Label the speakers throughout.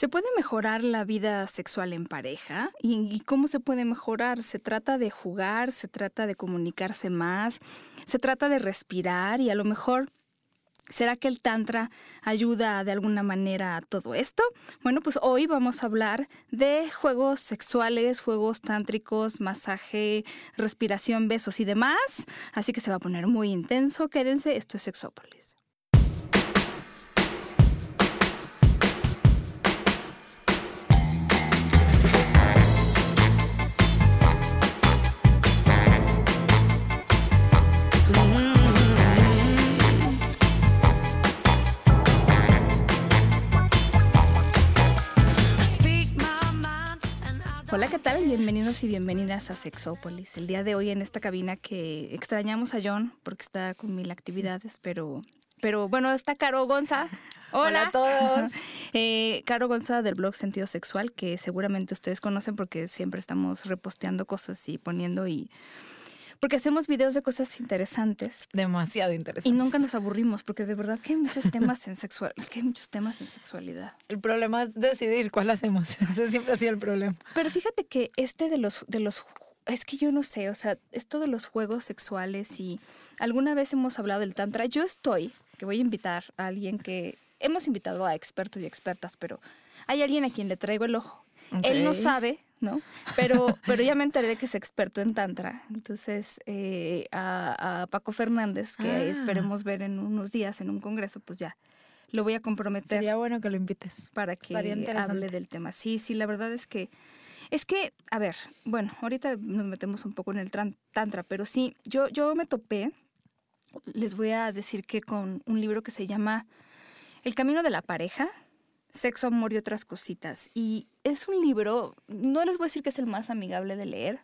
Speaker 1: ¿Se puede mejorar la vida sexual en pareja? ¿Y, cómo se puede mejorar? ¿Se trata de jugar? ¿Se trata de comunicarse más? ¿Se trata de respirar? Y a lo mejor ¿Será que el Tantra ayuda de alguna manera a todo esto? Bueno, pues hoy vamos a hablar de juegos sexuales, juegos tántricos, masaje, respiración, besos y demás. Así que se va a poner muy intenso. Quédense, esto es Sexópolis. Hola, ¿qué tal? Bienvenidos y bienvenidas a Sexópolis. El día de hoy en esta cabina que extrañamos a John porque está con mil actividades, pero, pero bueno, está Caro Gonza.
Speaker 2: Hola, a todos.
Speaker 1: Eh, Caro Gonza del blog Sentido Sexual, que seguramente ustedes conocen porque siempre estamos reposteando cosas y poniendo y porque hacemos videos de cosas interesantes.
Speaker 2: Demasiado interesantes.
Speaker 1: Y nunca nos aburrimos, porque de verdad que hay muchos temas en sexual, es que hay muchos temas en sexualidad.
Speaker 2: El problema es decidir cuál hacemos. Ese siempre ha sido el problema.
Speaker 1: Pero fíjate que este de los, de los es que yo no sé, o sea, esto de los juegos sexuales y alguna vez hemos hablado del tantra. Yo estoy, que voy a invitar a alguien que hemos invitado a expertos y expertas, pero hay alguien a quien le traigo el ojo. Él no sabe, ¿no? Pero, pero ya me enteré de que es experto en Tantra. Entonces, eh, a, Paco Fernández, que
Speaker 2: Ah.
Speaker 1: esperemos ver en unos días en un congreso, pues ya lo voy a comprometer
Speaker 2: Sería bueno que lo invites.
Speaker 1: para que hable del tema. Sí, sí, la verdad es que, es que, a ver, bueno, ahorita nos metemos un poco en el Tantra, pero sí, yo, yo me topé, les voy a decir que con un libro que se llama El Camino de la Pareja, Sexo, Amor y otras cositas. Y es un libro, no les voy a decir que es el más amigable de leer,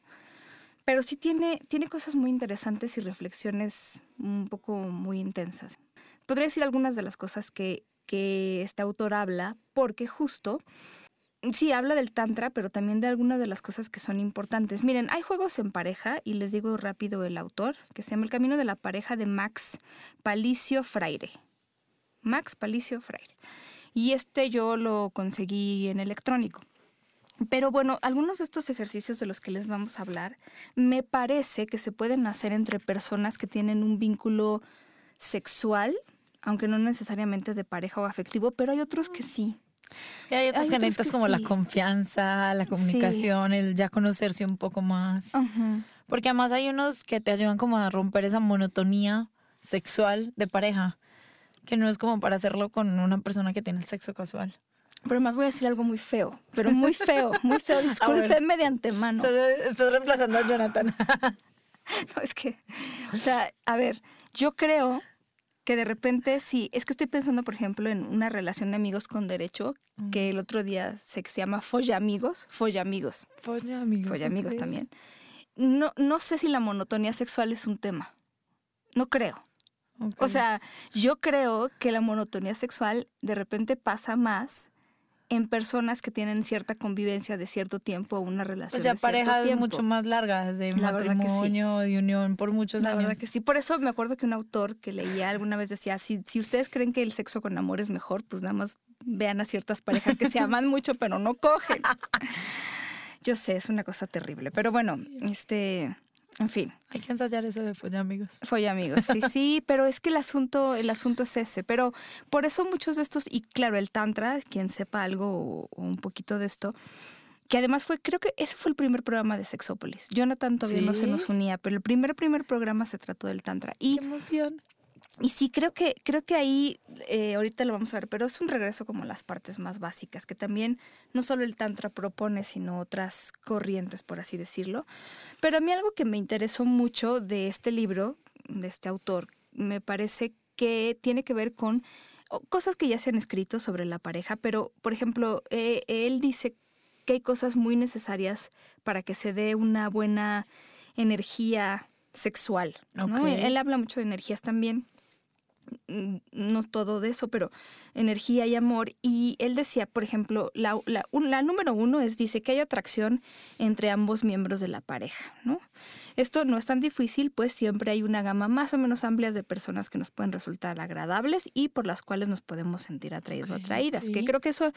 Speaker 1: pero sí tiene, tiene cosas muy interesantes y reflexiones un poco muy intensas. Podría decir algunas de las cosas que, que este autor habla, porque justo, sí, habla del tantra, pero también de algunas de las cosas que son importantes. Miren, hay juegos en pareja, y les digo rápido el autor, que se llama El Camino de la Pareja de Max Palicio Freire. Max Palicio Freire. Y este yo lo conseguí en electrónico. Pero bueno, algunos de estos ejercicios de los que les vamos a hablar, me parece que se pueden hacer entre personas que tienen un vínculo sexual, aunque no necesariamente de pareja o afectivo, pero hay otros que sí.
Speaker 2: Es que hay otros
Speaker 1: Hay
Speaker 2: que necesitas como la confianza, la comunicación, el ya conocerse un poco más. Porque además hay unos que te ayudan como a romper esa monotonía sexual de pareja, que no es como para hacerlo con una persona que tiene sexo casual.
Speaker 1: Pero más voy a decir algo muy feo, pero muy feo, muy feo. Discúlpenme de antemano.
Speaker 2: Estás, estás reemplazando a Jonathan.
Speaker 1: No, es que, o sea, a ver, yo creo que de repente sí, es que estoy pensando, por ejemplo, en una relación de amigos con derecho, que el otro día que se llama Folla Amigos, Folla Amigos,
Speaker 2: Folla amigos.
Speaker 1: Folla Amigos también. No, no sé si la monotonía sexual es un tema. No creo. O sea, yo creo que la monotonía sexual de repente pasa más en personas que tienen cierta convivencia de cierto tiempo o una relación
Speaker 2: o sea,
Speaker 1: de
Speaker 2: parejas
Speaker 1: tiempo.
Speaker 2: mucho más largas, de
Speaker 1: La sí.
Speaker 2: matrimonio, de unión por muchos
Speaker 1: La
Speaker 2: años.
Speaker 1: verdad que sí. Por eso me acuerdo que un autor que leía alguna vez decía, si, si ustedes creen que el sexo con amor es mejor, pues nada más vean a ciertas parejas que se aman mucho pero no cogen. Yo sé, es una cosa terrible. Pero bueno, este, en fin,
Speaker 2: Hay que ensayar eso de folla amigos.
Speaker 1: fue amigos. Sí, sí, pero es que el asunto, el asunto es ese. Pero por eso muchos de estos, y claro, el Tantra, quien sepa algo o, o un poquito de esto, que además fue, creo que ese fue el primer programa de Sexópolis. Jonathan todavía no se
Speaker 2: ¿Sí?
Speaker 1: nos unía, pero el primer, primer programa se trató del Tantra. Y
Speaker 2: ¡Qué emoción!
Speaker 1: Y sí, creo que, creo que ahí, eh, ahorita lo vamos a ver, pero es un regreso como a las partes más básicas, que también no solo el Tantra propone, sino otras corrientes, por así decirlo. Pero a mí algo que me interesó mucho de este libro, de este autor, me parece que tiene que ver con cosas que ya se han escrito sobre la pareja, pero, por ejemplo, eh, él dice que hay cosas muy necesarias para que se dé una buena energía sexual. ¿no? Él habla mucho de energías también. No todo de eso, pero energía y amor. Y él decía, por ejemplo, la, la, la, número uno es, dice que hay atracción entre ambos miembros de la pareja, ¿no? Esto no es tan difícil, pues siempre hay una gama más o menos amplia de personas que nos pueden resultar agradables y por las cuales nos podemos sentir atraídos o atraídas. Que creo que eso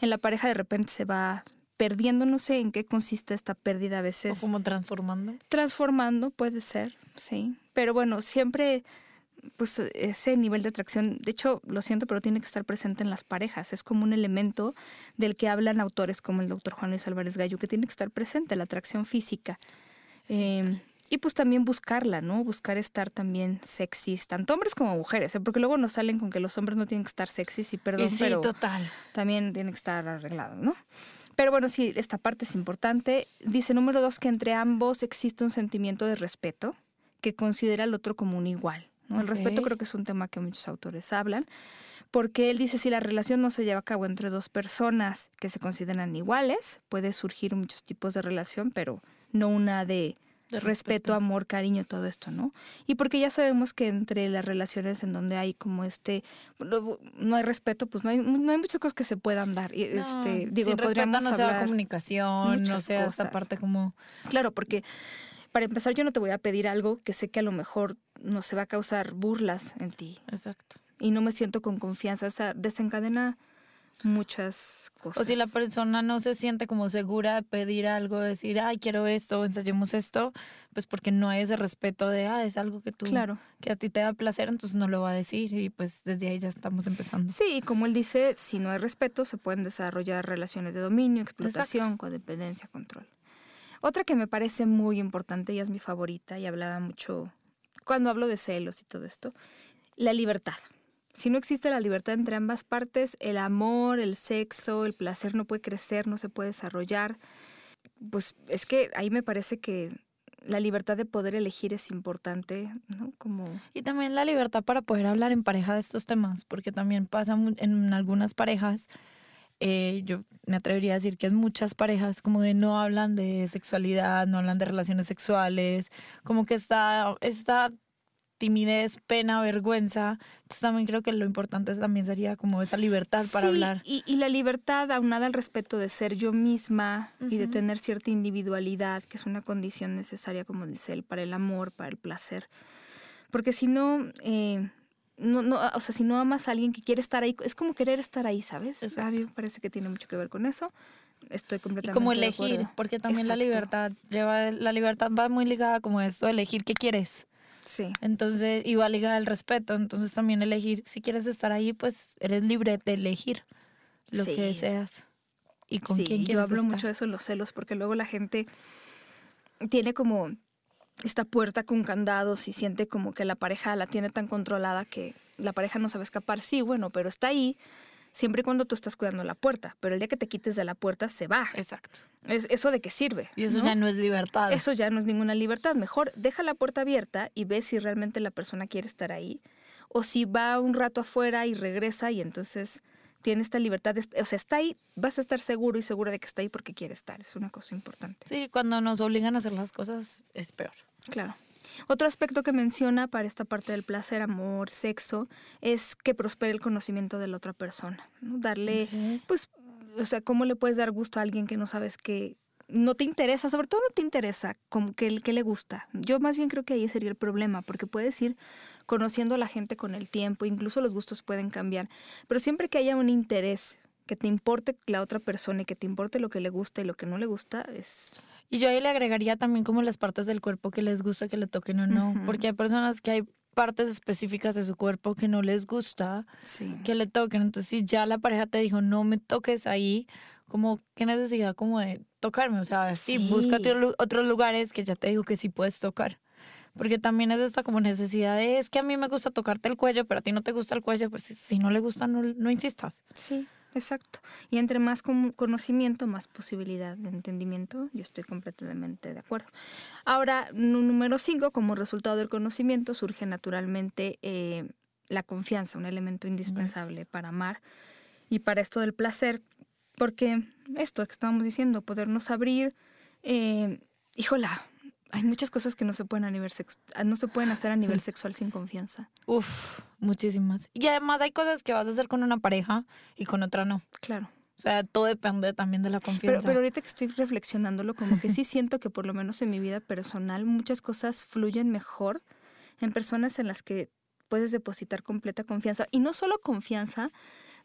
Speaker 1: en la pareja de repente se va perdiendo, no sé en qué consiste esta pérdida a veces.
Speaker 2: O como transformando.
Speaker 1: Transformando, puede ser, sí. Pero bueno, siempre pues ese nivel de atracción, de hecho, lo siento, pero tiene que estar presente en las parejas. Es como un elemento del que hablan autores como el doctor Juan Luis Álvarez Gallo, que tiene que estar presente, la atracción física. Em, y pues también buscarla, ¿no? Buscar estar también sexys, tanto hombres como mujeres, ¿eh? porque luego nos salen con que los hombres no tienen que estar sexys y perdón,
Speaker 2: sí,
Speaker 1: pero
Speaker 2: total.
Speaker 1: también tienen que estar arreglados, ¿no? Pero bueno, sí, esta parte es importante. Dice número dos que entre ambos existe un sentimiento de respeto que considera al otro como un igual. El respeto creo que es un tema que muchos autores hablan, porque él dice si la relación no se lleva a cabo entre dos personas que se consideran iguales, puede surgir muchos tipos de relación, pero no una de, respeto. amor, cariño, todo esto, ¿no? Y porque ya sabemos que entre las relaciones en donde hay como este, no hay respeto, pues no hay, no hay muchas cosas que se puedan dar.
Speaker 2: No,
Speaker 1: este, digo,
Speaker 2: sin respeto
Speaker 1: podríamos
Speaker 2: no sea
Speaker 1: hablar
Speaker 2: comunicación, no sea esta parte como...
Speaker 1: Claro, porque para empezar yo no te voy a pedir algo que sé que a lo mejor no se va a causar burlas en ti
Speaker 2: Exacto.
Speaker 1: y no me siento con confianza. O sea, desencadena muchas cosas.
Speaker 2: O si la persona no se siente como segura de pedir algo, decir, ay, quiero esto, ensayemos esto, pues porque no hay ese respeto de, ah, es algo que tú,
Speaker 1: Claro.
Speaker 2: que a ti te da placer, entonces no lo va a decir y pues desde ahí ya estamos empezando.
Speaker 1: Sí, y como él dice, si no hay respeto, se pueden desarrollar relaciones de dominio, explotación, codependencia, control. Otra que me parece muy importante y es mi favorita y hablaba mucho cuando hablo de celos y todo esto, la libertad. Si no existe la libertad entre ambas partes, el amor, el sexo, el placer no puede crecer, no se puede desarrollar. Pues es que ahí me parece que la libertad de poder elegir es importante, ¿no? Como
Speaker 2: Y también la libertad para poder hablar en pareja de estos temas, porque también pasa en algunas parejas, eh, yo me atrevería a decir que en muchas parejas como de no hablan de sexualidad, no hablan de relaciones sexuales, como que está esta timidez, pena, vergüenza. Entonces también creo que lo importante también sería como esa libertad para
Speaker 1: Sí,
Speaker 2: hablar.
Speaker 1: Y, y la libertad aunada al respeto de ser yo misma y de tener cierta individualidad, que es una condición necesaria, como dice él, para el amor, para el placer. Porque si no, eh, no, no, o sea, si no amas a alguien que quiere estar ahí, es como querer estar ahí, ¿sabes?
Speaker 2: Exacto.
Speaker 1: Mí me parece que tiene mucho que ver con eso. Estoy
Speaker 2: Y
Speaker 1: completamente
Speaker 2: como
Speaker 1: de
Speaker 2: elegir, porque también la libertad lleva, la libertad va muy ligada como a esto, elegir qué quieres.
Speaker 1: Sí.
Speaker 2: Entonces, y va ligada al respeto. Entonces también elegir, si quieres estar ahí, pues eres libre de elegir lo
Speaker 1: Sí.
Speaker 2: que deseas. Y con
Speaker 1: sí,
Speaker 2: quién
Speaker 1: yo
Speaker 2: quieres
Speaker 1: hablo
Speaker 2: estar.
Speaker 1: mucho de eso en los celos, porque luego la gente tiene como esta puerta con candados y siente como que la pareja la tiene tan controlada que la pareja no sabe escapar. Sí, bueno, pero está ahí siempre y cuando tú estás cuidando la puerta, pero el día que te quites de la puerta se va.
Speaker 2: Exacto.
Speaker 1: Es, ¿Eso de qué sirve?
Speaker 2: Y eso
Speaker 1: ¿no?
Speaker 2: ya no es libertad.
Speaker 1: Eso ya no es ninguna libertad. Mejor deja la puerta abierta y ve si realmente la persona quiere estar ahí. O si va un rato afuera y regresa y entonces tiene esta libertad. de- O sea, está ahí, vas a estar seguro y segura de que está ahí porque quiere estar. Es una cosa importante.
Speaker 2: Sí, cuando nos obligan a hacer las cosas es peor.
Speaker 1: Claro. Otro aspecto que menciona para esta parte del placer, amor, sexo, es que prospere el conocimiento de la otra persona. ¿no? Darle, pues, o sea, ¿cómo le puedes dar gusto a alguien que no sabes que no te interesa? Sobre todo no te interesa, como que, que le gusta. Yo más bien creo que ahí sería el problema, porque puedes ir conociendo a la gente con el tiempo, incluso los gustos pueden cambiar, pero siempre que haya un interés, que te importe la otra persona y que te importe lo que le gusta y lo que no le gusta, es...
Speaker 2: Y yo ahí le agregaría también como las partes del cuerpo que les gusta que le toquen o no. Porque hay personas que hay partes específicas de su cuerpo que no les gusta
Speaker 1: Sí.
Speaker 2: que le toquen. Entonces, si ya la pareja te dijo, no me toques ahí, como, ¿qué necesidad como de tocarme? O sea, sí,
Speaker 1: Sí.
Speaker 2: búscate otros lugares que ya te digo que sí puedes tocar. Porque también es esta como necesidad de, es que a mí me gusta tocarte el cuello, pero a ti no te gusta el cuello, pues si, si no le gusta, no, no insistas.
Speaker 1: Sí, exacto. Y entre más con- conocimiento, más posibilidad de entendimiento. Yo estoy completamente de acuerdo. Ahora, número cinco, como resultado del conocimiento, surge naturalmente eh, la confianza, un elemento indispensable para amar y para esto del placer. Porque esto que estábamos diciendo, podernos abrir, eh, híjola, Hay muchas cosas que no se pueden a nivel sex- no se pueden hacer a nivel sexual sin confianza.
Speaker 2: Uf, muchísimas. Y además hay cosas que vas a hacer con una pareja y con otra no.
Speaker 1: Claro.
Speaker 2: O sea, todo depende también de la
Speaker 1: Pero,
Speaker 2: confianza.
Speaker 1: pero ahorita que estoy reflexionándolo, como que sí siento que por lo menos en mi vida personal muchas cosas fluyen mejor en personas en las que puedes depositar completa confianza. Y no solo confianza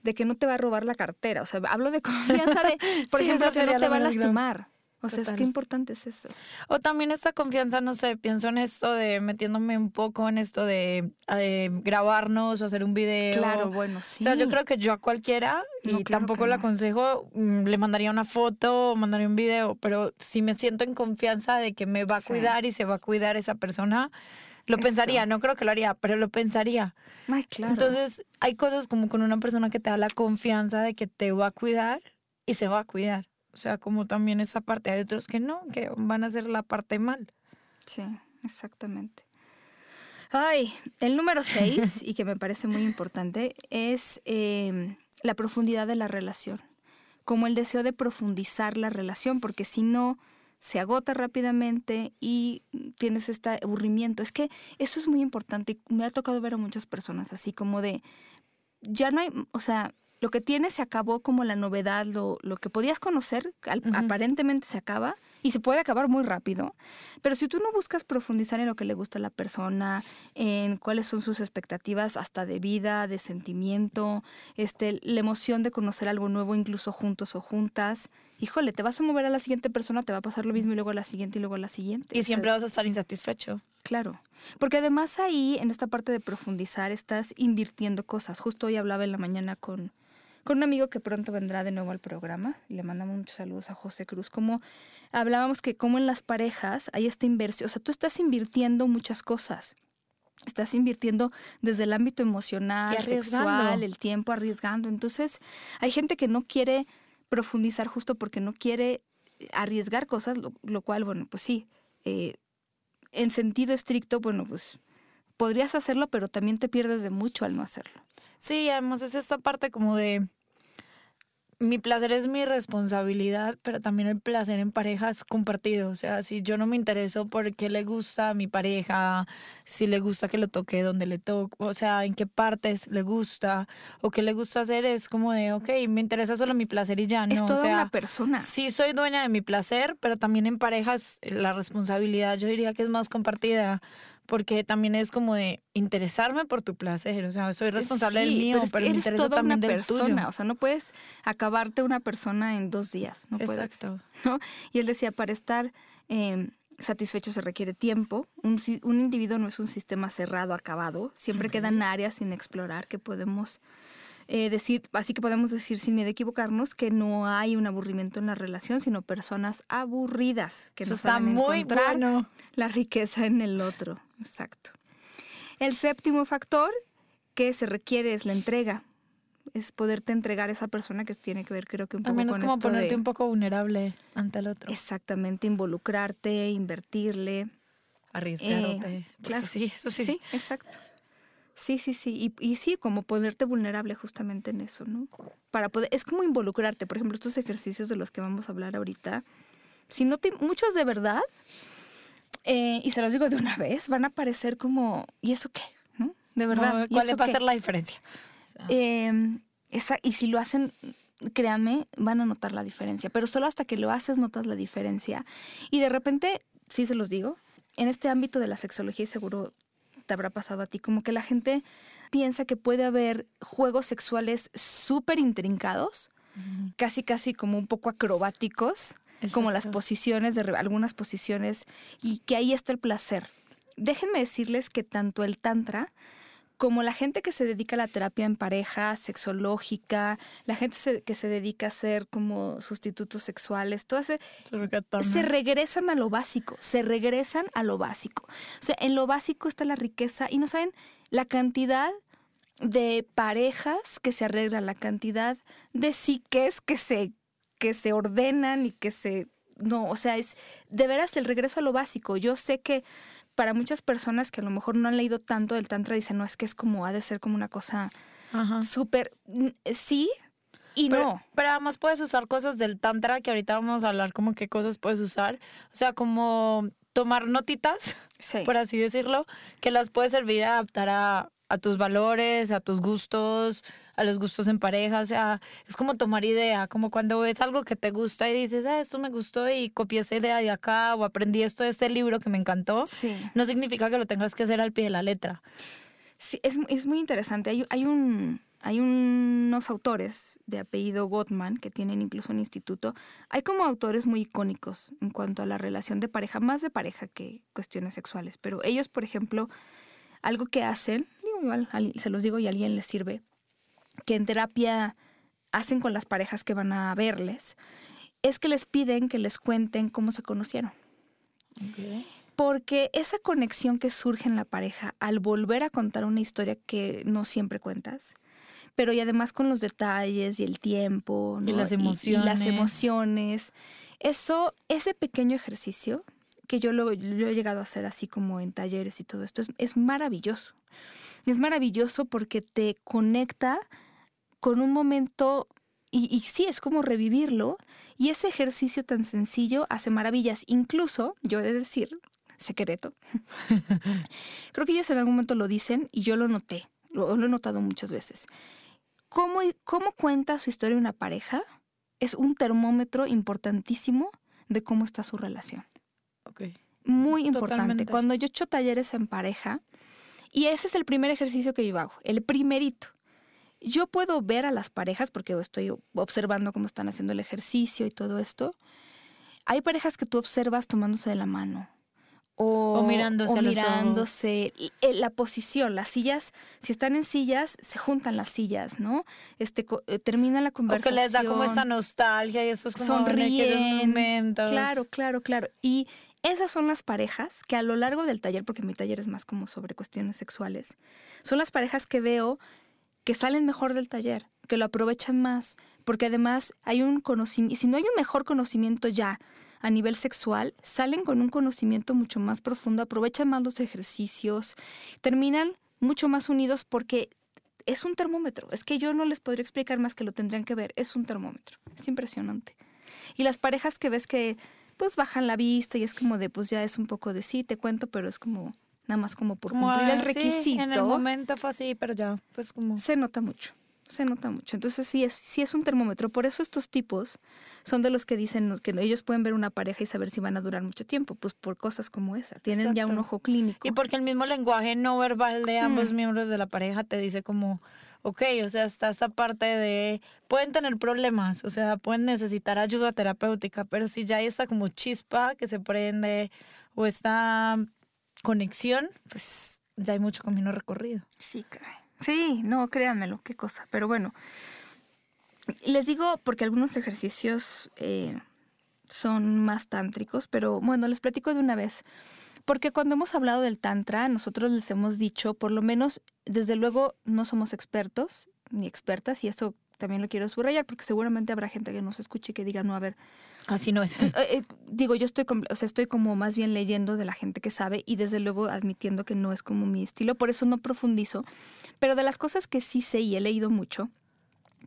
Speaker 1: de que no te va a robar la cartera. O sea, hablo de confianza de, por
Speaker 2: Sí,
Speaker 1: ejemplo, que no te va a lastimar. O sea, es
Speaker 2: Total.
Speaker 1: que importante es eso.
Speaker 2: O también esta confianza, no sé, pienso en esto de metiéndome un poco en esto de grabarnos o hacer un video.
Speaker 1: Claro, bueno, sí.
Speaker 2: O sea, yo creo que yo a cualquiera, y
Speaker 1: claro
Speaker 2: tampoco le
Speaker 1: no.
Speaker 2: aconsejo, mm, le mandaría una foto o mandaría un video, pero si me siento en confianza de que me va a
Speaker 1: Sí.
Speaker 2: cuidar y se va a cuidar esa persona, lo
Speaker 1: Esto.
Speaker 2: pensaría, no creo que lo haría, pero lo pensaría.
Speaker 1: Ay, claro.
Speaker 2: Entonces, hay cosas como con una persona que te da la confianza de que te va a cuidar y se va a cuidar. O sea, como también esa parte, hay otros que no, que van a hacer la parte mal.
Speaker 1: Sí, exactamente. Ay, el número seis, y que me parece muy importante, es eh, la profundidad de la relación. Como el deseo de profundizar la relación, porque si no, se agota rápidamente y tienes este aburrimiento. Es que eso es muy importante y me ha tocado ver a muchas personas así como de, ya no hay, o sea, lo que tienes se acabó como la novedad, lo, lo que podías conocer, al- aparentemente se acaba y se puede acabar muy rápido. Pero si tú no buscas profundizar en lo que le gusta a la persona, en cuáles son sus expectativas hasta de vida, de sentimiento, este, la emoción de conocer algo nuevo incluso juntos o juntas, híjole, te vas a mover a la siguiente persona, te va a pasar lo mismo y luego a la siguiente y luego a la siguiente.
Speaker 2: Y
Speaker 1: O sea,
Speaker 2: siempre vas a estar insatisfecho.
Speaker 1: Claro, porque además ahí, en esta parte de profundizar, estás invirtiendo cosas. Justo hoy hablaba en la mañana con, con un amigo que pronto vendrá de nuevo al programa, y le mandamos muchos saludos a José Cruz, como hablábamos que como en las parejas hay esta inversión, o sea, tú estás invirtiendo muchas cosas. Estás invirtiendo desde el ámbito emocional, sexual, el tiempo, arriesgando. Entonces, hay gente que no quiere profundizar justo porque no quiere arriesgar cosas, lo, lo cual, bueno, pues sí, eh, en sentido estricto, bueno, pues podrías hacerlo, pero también te pierdes de mucho al no hacerlo.
Speaker 2: Sí, además es esta parte como de mi placer es mi responsabilidad, pero también el placer en pareja es compartido. O sea, si yo no me intereso por qué le gusta a mi pareja, si le gusta que lo toque donde le toque, o sea, en qué partes le gusta o qué le gusta hacer, es como de, ok, me interesa solo mi placer y ya, ¿no?
Speaker 1: es
Speaker 2: o
Speaker 1: toda
Speaker 2: sea,
Speaker 1: una persona.
Speaker 2: Sí, soy dueña de mi placer, pero también en parejas eh, la responsabilidad yo diría que es más compartida, porque también es como de interesarme por tu placer, o sea, soy responsable del mío,
Speaker 1: es que
Speaker 2: pero, me
Speaker 1: eres
Speaker 2: interesa
Speaker 1: toda
Speaker 2: también
Speaker 1: una
Speaker 2: del
Speaker 1: persona.
Speaker 2: tuyo.
Speaker 1: O sea, no puedes acabarte una persona en dos días. No puedes.
Speaker 2: Exacto.
Speaker 1: ¿no? Y él decía, para estar eh, satisfecho se requiere tiempo. Un, un individuo no es un sistema cerrado, acabado. Siempre quedan áreas sin explorar que podemos eh, decir, así que podemos decir sin miedo a equivocarnos que no hay un aburrimiento en la relación, sino personas aburridas que
Speaker 2: Eso
Speaker 1: no
Speaker 2: está
Speaker 1: saben
Speaker 2: muy
Speaker 1: encontrar
Speaker 2: bueno.
Speaker 1: la riqueza en el otro. Exacto. El séptimo factor que se requiere es la entrega. Es poderte entregar a esa persona que tiene que ver, creo que un poco
Speaker 2: es
Speaker 1: con
Speaker 2: como
Speaker 1: esto
Speaker 2: ponerte
Speaker 1: de
Speaker 2: un poco vulnerable ante el otro,
Speaker 1: exactamente involucrarte, invertirle.
Speaker 2: arriesgarte.
Speaker 1: Eh, claro.
Speaker 2: Sí, eso sí.
Speaker 1: Sí, exacto. Sí, sí, sí. Y, y sí, como ponerte vulnerable justamente en eso, ¿no? Para poder, es como involucrarte. Por ejemplo, estos ejercicios de los que vamos a hablar ahorita. Si no te, muchos de verdad, eh, y se los digo de una vez, van a parecer como, ¿y eso qué? ¿No? De verdad.
Speaker 2: Como,
Speaker 1: ¿y
Speaker 2: ¿Cuál va a ser la diferencia?
Speaker 1: Eh, esa, y si lo hacen, créanme, van a notar la diferencia. Pero solo hasta que lo haces notas la diferencia. Y de repente, sí se los digo, en este ámbito de la sexología y seguro te habrá pasado a ti, como que la gente piensa que puede haber juegos sexuales súper intrincados, casi casi como un poco acrobáticos, como las posiciones de algunas posiciones, y que ahí está el placer. Déjenme decirles que tanto el tantra como la gente que se dedica a la terapia en pareja, sexológica, la gente se- que se dedica a hacer como sustitutos sexuales, todas se, se regresan a lo básico, se regresan a lo básico. O sea, en lo básico está la riqueza y no saben la cantidad de parejas que se arreglan, la cantidad de psiques que se, que se ordenan y que se... No, o sea, es de veras el regreso a lo básico. Yo sé que para muchas personas que a lo mejor no han leído tanto del tantra dicen, no, es que es como, ha de ser como una cosa súper... Sí y
Speaker 2: Pero,
Speaker 1: no.
Speaker 2: pero además puedes usar cosas del tantra que ahorita vamos a hablar como qué cosas puedes usar. O sea, como tomar notitas, por así decirlo, que las puedes servir a adaptar a, a tus valores, a tus gustos, a los gustos en pareja. O sea, es como tomar idea, como cuando ves algo que te gusta y dices, ah, esto me gustó y copié esa idea de acá o aprendí esto de este libro que me encantó. Sí. No significa que lo tengas que hacer al pie de la letra.
Speaker 1: Sí, es, es muy interesante. Hay, hay, un, hay unos autores de apellido Gottman que tienen incluso un instituto. Hay como autores muy icónicos en cuanto a la relación de pareja, más de pareja que cuestiones sexuales. Pero ellos, por ejemplo, algo que hacen, digo, igual se los digo y a alguien les sirve, que en terapia hacen con las parejas que van a verles, es que les piden que les cuenten cómo se conocieron. Porque esa conexión que surge en la pareja al volver a contar una historia que no siempre cuentas, pero y además con los detalles y el tiempo
Speaker 2: y las emociones.
Speaker 1: Y, las emociones. Eso, ese pequeño ejercicio que yo lo, he llegado a hacer así como en talleres y todo esto, es, maravilloso. Es maravilloso porque te conecta con un momento y, y, sí, es como revivirlo. Y ese ejercicio tan sencillo hace maravillas. Incluso, yo he de decir, secreto, creo que ellos en algún momento lo dicen y yo lo noté, lo, lo he notado muchas veces. ¿Cómo, ¿Cómo cuenta su historia una pareja? Es un termómetro importantísimo de cómo está su relación. Muy importante. Cuando yo echo talleres en pareja, y ese es el primer ejercicio que yo hago, el primerito. Yo puedo ver a las parejas, porque estoy observando cómo están haciendo el ejercicio y todo esto. Hay parejas que tú observas tomándose de la mano, o,
Speaker 2: mirándose,
Speaker 1: o mirándose eh, la posición, las sillas, si están en sillas, se juntan las sillas, ¿no? Este eh, termina la conversación.
Speaker 2: O que les da como esa nostalgia y esos como sonríen. Momentos.
Speaker 1: Claro, claro, claro. Y esas son las parejas que a lo largo del taller, porque mi taller es más como sobre cuestiones sexuales, son las parejas que veo que salen mejor del taller, que lo aprovechan más, porque además hay un conocimiento, y si no hay un mejor conocimiento ya a nivel sexual, salen con un conocimiento mucho más profundo, aprovechan más los ejercicios, terminan mucho más unidos porque es un termómetro. Es que yo no les podría explicar más que lo tendrían que ver. Es un termómetro. Es impresionante. Y las parejas que ves que pues bajan la vista y es como de, pues ya es un poco de sí, te cuento, pero es como nada más como por cumplir el requisito.
Speaker 2: en el momento fue así, pero ya, pues como...
Speaker 1: Se nota mucho, se nota mucho. Entonces sí es, sí es un termómetro. Por eso estos tipos son de los que dicen que ellos pueden ver una pareja y saber si van a durar mucho tiempo, pues por cosas como esa. Tienen ya un ojo clínico.
Speaker 2: Y porque el mismo lenguaje no verbal de ambos miembros de la pareja te dice como ok, o sea, está esta parte de, pueden tener problemas, o sea, pueden necesitar ayuda terapéutica, pero si ya hay esta como chispa que se prende o esta conexión, pues ya hay mucho camino recorrido.
Speaker 1: Sí. Sí, no, créanmelo, qué cosa. Pero bueno, les digo porque algunos ejercicios eh, son más tántricos, pero bueno, les platico de una vez. Porque cuando hemos hablado del Tantra, nosotros les hemos dicho, por lo menos, desde luego, no somos expertos ni expertas, y eso también lo quiero subrayar, porque seguramente habrá gente que nos escuche y que diga, no, a ver.
Speaker 2: Así no es.
Speaker 1: Eh, eh, digo, yo estoy, o sea, estoy como más bien leyendo de la gente que sabe y desde luego admitiendo que no es como mi estilo, por eso no profundizo. Pero de las cosas que sí sé y he leído mucho,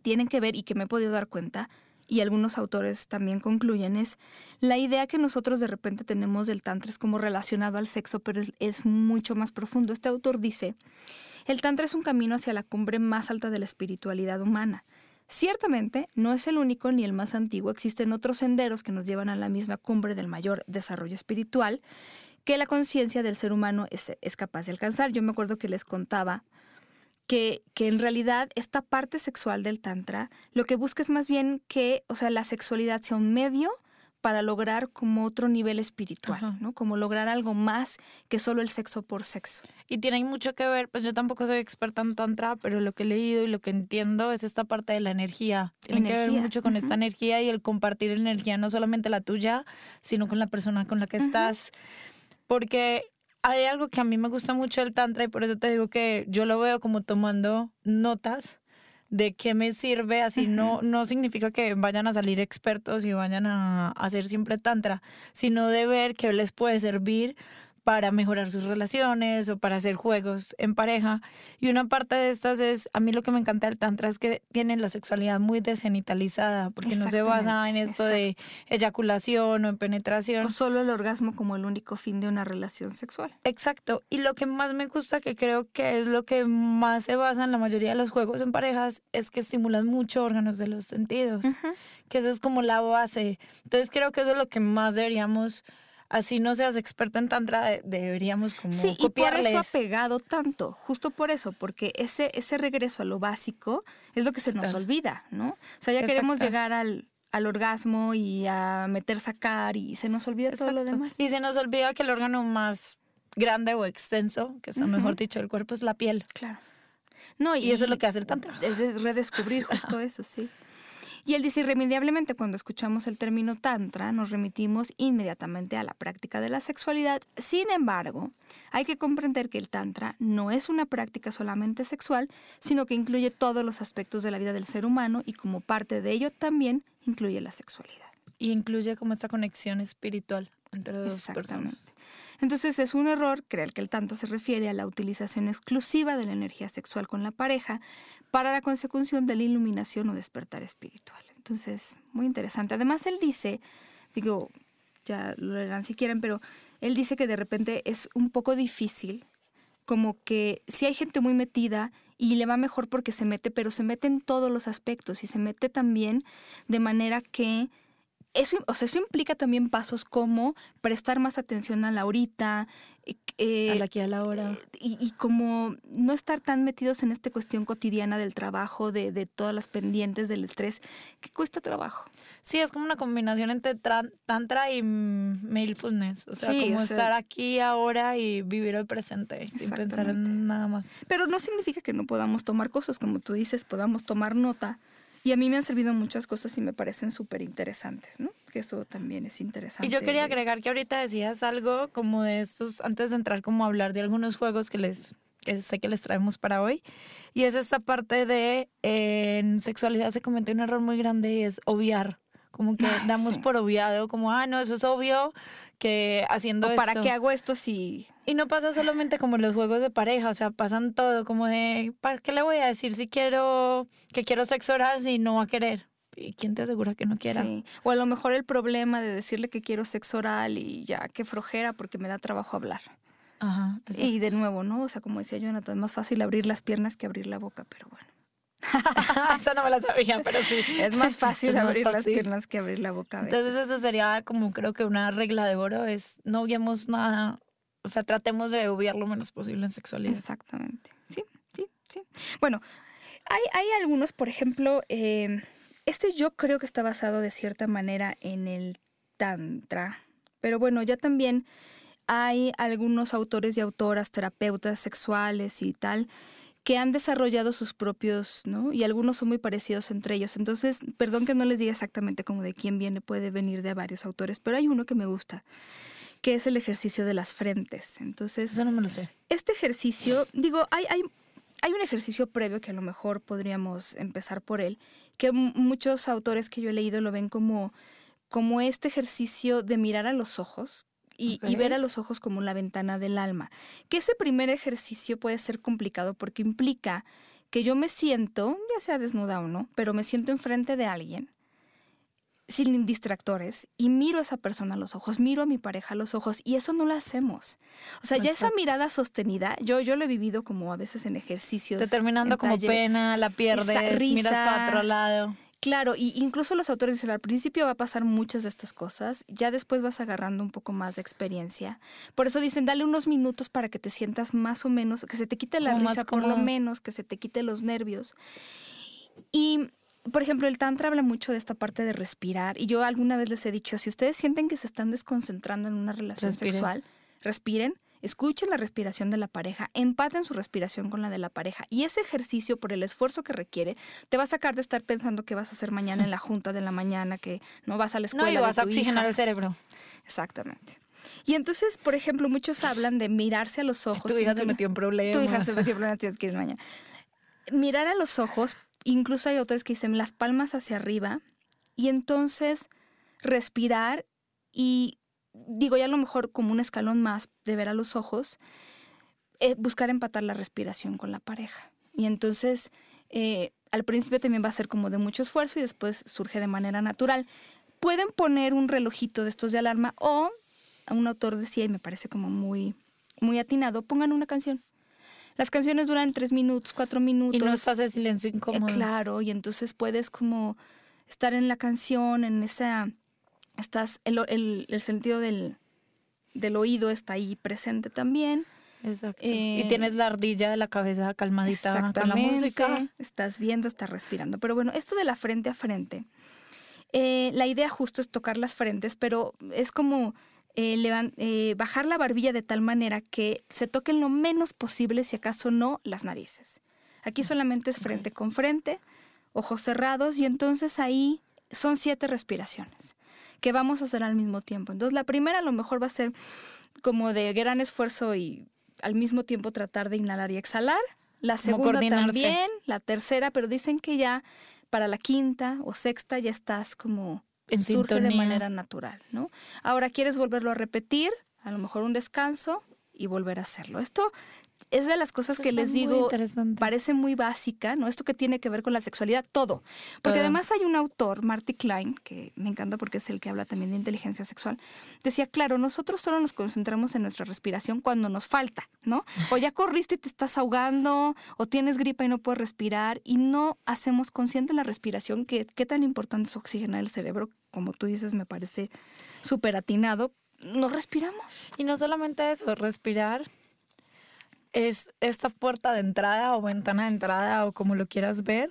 Speaker 1: tienen que ver y que me he podido dar cuenta y algunos autores también concluyen, es la idea que nosotros de repente tenemos del Tantra es como relacionado al sexo, pero es, mucho más profundo. Este autor dice, el Tantra es un camino hacia la cumbre más alta de la espiritualidad humana. Ciertamente, no es el único ni el más antiguo, existen otros senderos que nos llevan a la misma cumbre del mayor desarrollo espiritual que la conciencia del ser humano es, es capaz de alcanzar. Yo me acuerdo que les contaba que, que, en realidad esta parte sexual del tantra lo que busca es más bien que, o sea, la sexualidad sea un medio para lograr como otro nivel espiritual, ¿no? Como lograr algo más que solo el sexo por sexo.
Speaker 2: Y tiene mucho que ver, pues yo tampoco soy experta en tantra, pero lo que he leído y lo que entiendo es esta parte de la energía. Tiene que ver mucho con esta energía y el compartir energía, no solamente la tuya, sino con la persona con la que estás. Porque hay algo que a mí me gusta mucho del Tantra y por eso te digo que yo lo veo como tomando notas de qué me sirve, así no, no significa que vayan a salir expertos y vayan a hacer siempre Tantra, sino de ver qué les puede servir para mejorar sus relaciones o para hacer juegos en pareja. Y una parte de estas es, a mí lo que me encanta del Tantra es que tiene la sexualidad muy desgenitalizada, porque no se basa en esto de eyaculación o en penetración.
Speaker 1: O solo el orgasmo como el único fin de una relación sexual.
Speaker 2: Exacto. Y lo que más me gusta, que creo que es lo que más se basa en la mayoría de los juegos en parejas, es que estimulan mucho órganos de los sentidos, que eso es como la base. Entonces creo que eso es lo que más deberíamos así no seas experto en tantra, deberíamos como
Speaker 1: sí, y por eso ha pegado tanto, justo por eso, porque ese, ese regreso a lo básico es lo que se nos olvida, ¿no? O sea, ya queremos llegar al, al orgasmo y a meter, sacar y se nos olvida todo lo demás.
Speaker 2: Y se nos olvida que el órgano más grande o extenso, que es mejor dicho el cuerpo, es la piel.
Speaker 1: Claro.
Speaker 2: No, y, eso es lo que hace el tantra.
Speaker 1: Es redescubrir justo eso, sí. Y él dice, irremediablemente cuando escuchamos el término tantra, nos remitimos inmediatamente a la práctica de la sexualidad. Sin embargo, hay que comprender que el tantra no es una práctica solamente sexual, sino que incluye todos los aspectos de la vida del ser humano y como parte de ello también incluye la sexualidad.
Speaker 2: Y incluye como esta conexión espiritual entre dos.
Speaker 1: Entonces es un error creer que el tantra se refiere a la utilización exclusiva de la energía sexual con la pareja para la consecución de la iluminación o despertar espiritual. Entonces, muy interesante. Además, él dice, digo, ya lo leerán si quieren, pero él dice que de repente es un poco difícil, como que si hay gente muy metida y le va mejor porque se mete, pero se mete en todos los aspectos y se mete también de manera que eso, o sea, eso implica también pasos como prestar más atención a la ahorita,
Speaker 2: eh, a la aquí a la hora.
Speaker 1: Eh, y, como no estar tan metidos en esta cuestión cotidiana del trabajo, de, de, todas las pendientes del estrés, que cuesta trabajo.
Speaker 2: Sí, es como una combinación entre tantra y mindfulness. O sea, como estar aquí ahora y vivir el presente sin pensar en nada más.
Speaker 1: Pero no significa que no podamos tomar cosas, como tú dices, podamos tomar nota y a mí me han servido muchas cosas y me parecen súper interesantes, ¿no? Que eso también es interesante.
Speaker 2: Y yo quería agregar que ahorita decías algo como de estos, antes de entrar como a hablar de algunos juegos que les que sé que les traemos para hoy. Y es esta parte de en sexualidad se comete un error muy grande y es obviar. Como que damos por obviado, como, ah, no, eso es obvio, que haciendo esto.
Speaker 1: ¿Para qué hago esto si.?
Speaker 2: Y no pasa solamente como los juegos de pareja, o sea, pasan todo, como de, ¿para qué le voy a decir si quiero, que quiero sexo oral si no va a querer? ¿Y quién te asegura que no quiera? Sí.
Speaker 1: O a lo mejor el problema de decirle que quiero sexo oral y ya, qué flojera porque me da trabajo hablar.
Speaker 2: Ajá.
Speaker 1: Y de nuevo, ¿no? O sea, como decía Jonathan, es más fácil abrir las piernas que abrir la boca, pero bueno.
Speaker 2: Eso no me la sabía, pero sí.
Speaker 1: Es más fácil abrir las piernas que abrir la boca.
Speaker 2: Entonces, eso sería como creo que una regla de oro: es no obviemos nada, o sea, tratemos de obviar lo menos posible en sexualidad.
Speaker 1: Exactamente. Sí, sí, sí. Bueno, hay, hay algunos, por ejemplo, eh, este yo creo que está basado de cierta manera en el Tantra, pero bueno, ya también hay algunos autores y autoras, terapeutas sexuales y tal que han desarrollado sus propios, ¿no? Y algunos son muy parecidos entre ellos. Entonces, perdón que no les diga exactamente como de quién viene, puede venir de varios autores, pero hay uno que me gusta, que es el ejercicio de las frentes. Entonces,
Speaker 2: Eso no me lo sé.
Speaker 1: Este ejercicio, digo, hay, hay, hay un ejercicio previo que a lo mejor podríamos empezar por él, que muchos autores que yo he leído lo ven como, como este ejercicio de mirar a los ojos, y, ver a los ojos como la ventana del alma. Que ese primer ejercicio puede ser complicado porque implica que yo me siento, ya sea desnuda o no, pero me siento enfrente de alguien sin distractores y miro a esa persona a los ojos, miro a mi pareja a los ojos y eso no lo hacemos. O sea, ya esa mirada sostenida, yo, yo lo he vivido como a veces en ejercicios.
Speaker 2: Determinando como pena, la pierdes, miras para otro lado.
Speaker 1: Claro, y incluso los autores dicen, al principio va a pasar muchas de estas cosas, ya después vas agarrando un poco más de experiencia. Por eso dicen, dale unos minutos para que te sientas más o menos, que se te quite la risa por lo menos, que se te quite los nervios. Y, por ejemplo, el Tantra habla mucho de esta parte de respirar, y yo alguna vez les he dicho, si ustedes sienten que se están desconcentrando en una relación sexual, respiren Escuchen la respiración de la pareja, empaten su respiración con la de la pareja y ese ejercicio, por el esfuerzo que requiere, te va a sacar de estar pensando qué vas a hacer mañana en la junta de la mañana, que no vas a la escuela.
Speaker 2: No, y vas a oxigenar el cerebro.
Speaker 1: Exactamente. Y entonces, por ejemplo, muchos hablan de mirarse a los ojos.
Speaker 2: Tu hija se metió en problemas.
Speaker 1: Tu hija se metió en problemas, tienes que ir mañana. Mirar a los ojos, incluso hay autores que dicen las palmas hacia arriba y entonces respirar y digo, ya a lo mejor como un escalón más de ver a los ojos, eh, buscar empatar la respiración con la pareja. Y entonces, eh, al principio también va a ser como de mucho esfuerzo y después surge de manera natural. Pueden poner un relojito de estos de alarma o, a un autor decía, y me parece como muy, muy atinado, pongan una canción. Las canciones duran tres minutos, cuatro minutos.
Speaker 2: Y no estás en silencio
Speaker 1: Eh,
Speaker 2: incómodo.
Speaker 1: claro, y entonces puedes como estar en la canción, en esa, estás, el, el- el sentido del, del oído está ahí presente también.
Speaker 2: Exacto.
Speaker 1: Eh,
Speaker 2: y tienes la ardilla de la cabeza calmadita con la música.
Speaker 1: Estás viendo, estás respirando. Pero bueno, esto de la frente a frente, eh, la idea justo es tocar las frentes, pero es como eh, eh, bajar la barbilla de tal manera que se toquen lo menos posible, si acaso no, las narices. Aquí solamente es frente con frente, ojos cerrados, y entonces ahí son siete respiraciones que vamos a hacer al mismo tiempo. Entonces la primera a lo mejor va a ser como de gran esfuerzo y al mismo tiempo tratar de inhalar y exhalar. La segunda también, la tercera, pero dicen que ya para la quinta o sexta ya estás como
Speaker 2: En
Speaker 1: surge de
Speaker 2: sintonía.
Speaker 1: manera natural, ¿no? Ahora quieres volverlo a repetir, a lo mejor un descanso y volver a hacerlo. Esto es de las cosas que les digo, parece muy básica, ¿no? Esto que tiene que ver con la sexualidad, todo. Porque
Speaker 2: Todo.
Speaker 1: además hay un autor, Marty Klein, que me encanta porque es el que habla también de inteligencia sexual, decía, claro, nosotros solo nos concentramos en nuestra respiración cuando nos falta, ¿no? O ya corriste y te estás ahogando, o tienes gripa y no puedes respirar, y no hacemos consciente la respiración, que qué tan importante es oxigenar el cerebro, como tú dices, me parece súper atinado. No respiramos.
Speaker 2: Y no solamente eso, respirar es esta puerta de entrada o ventana de entrada o como lo quieras ver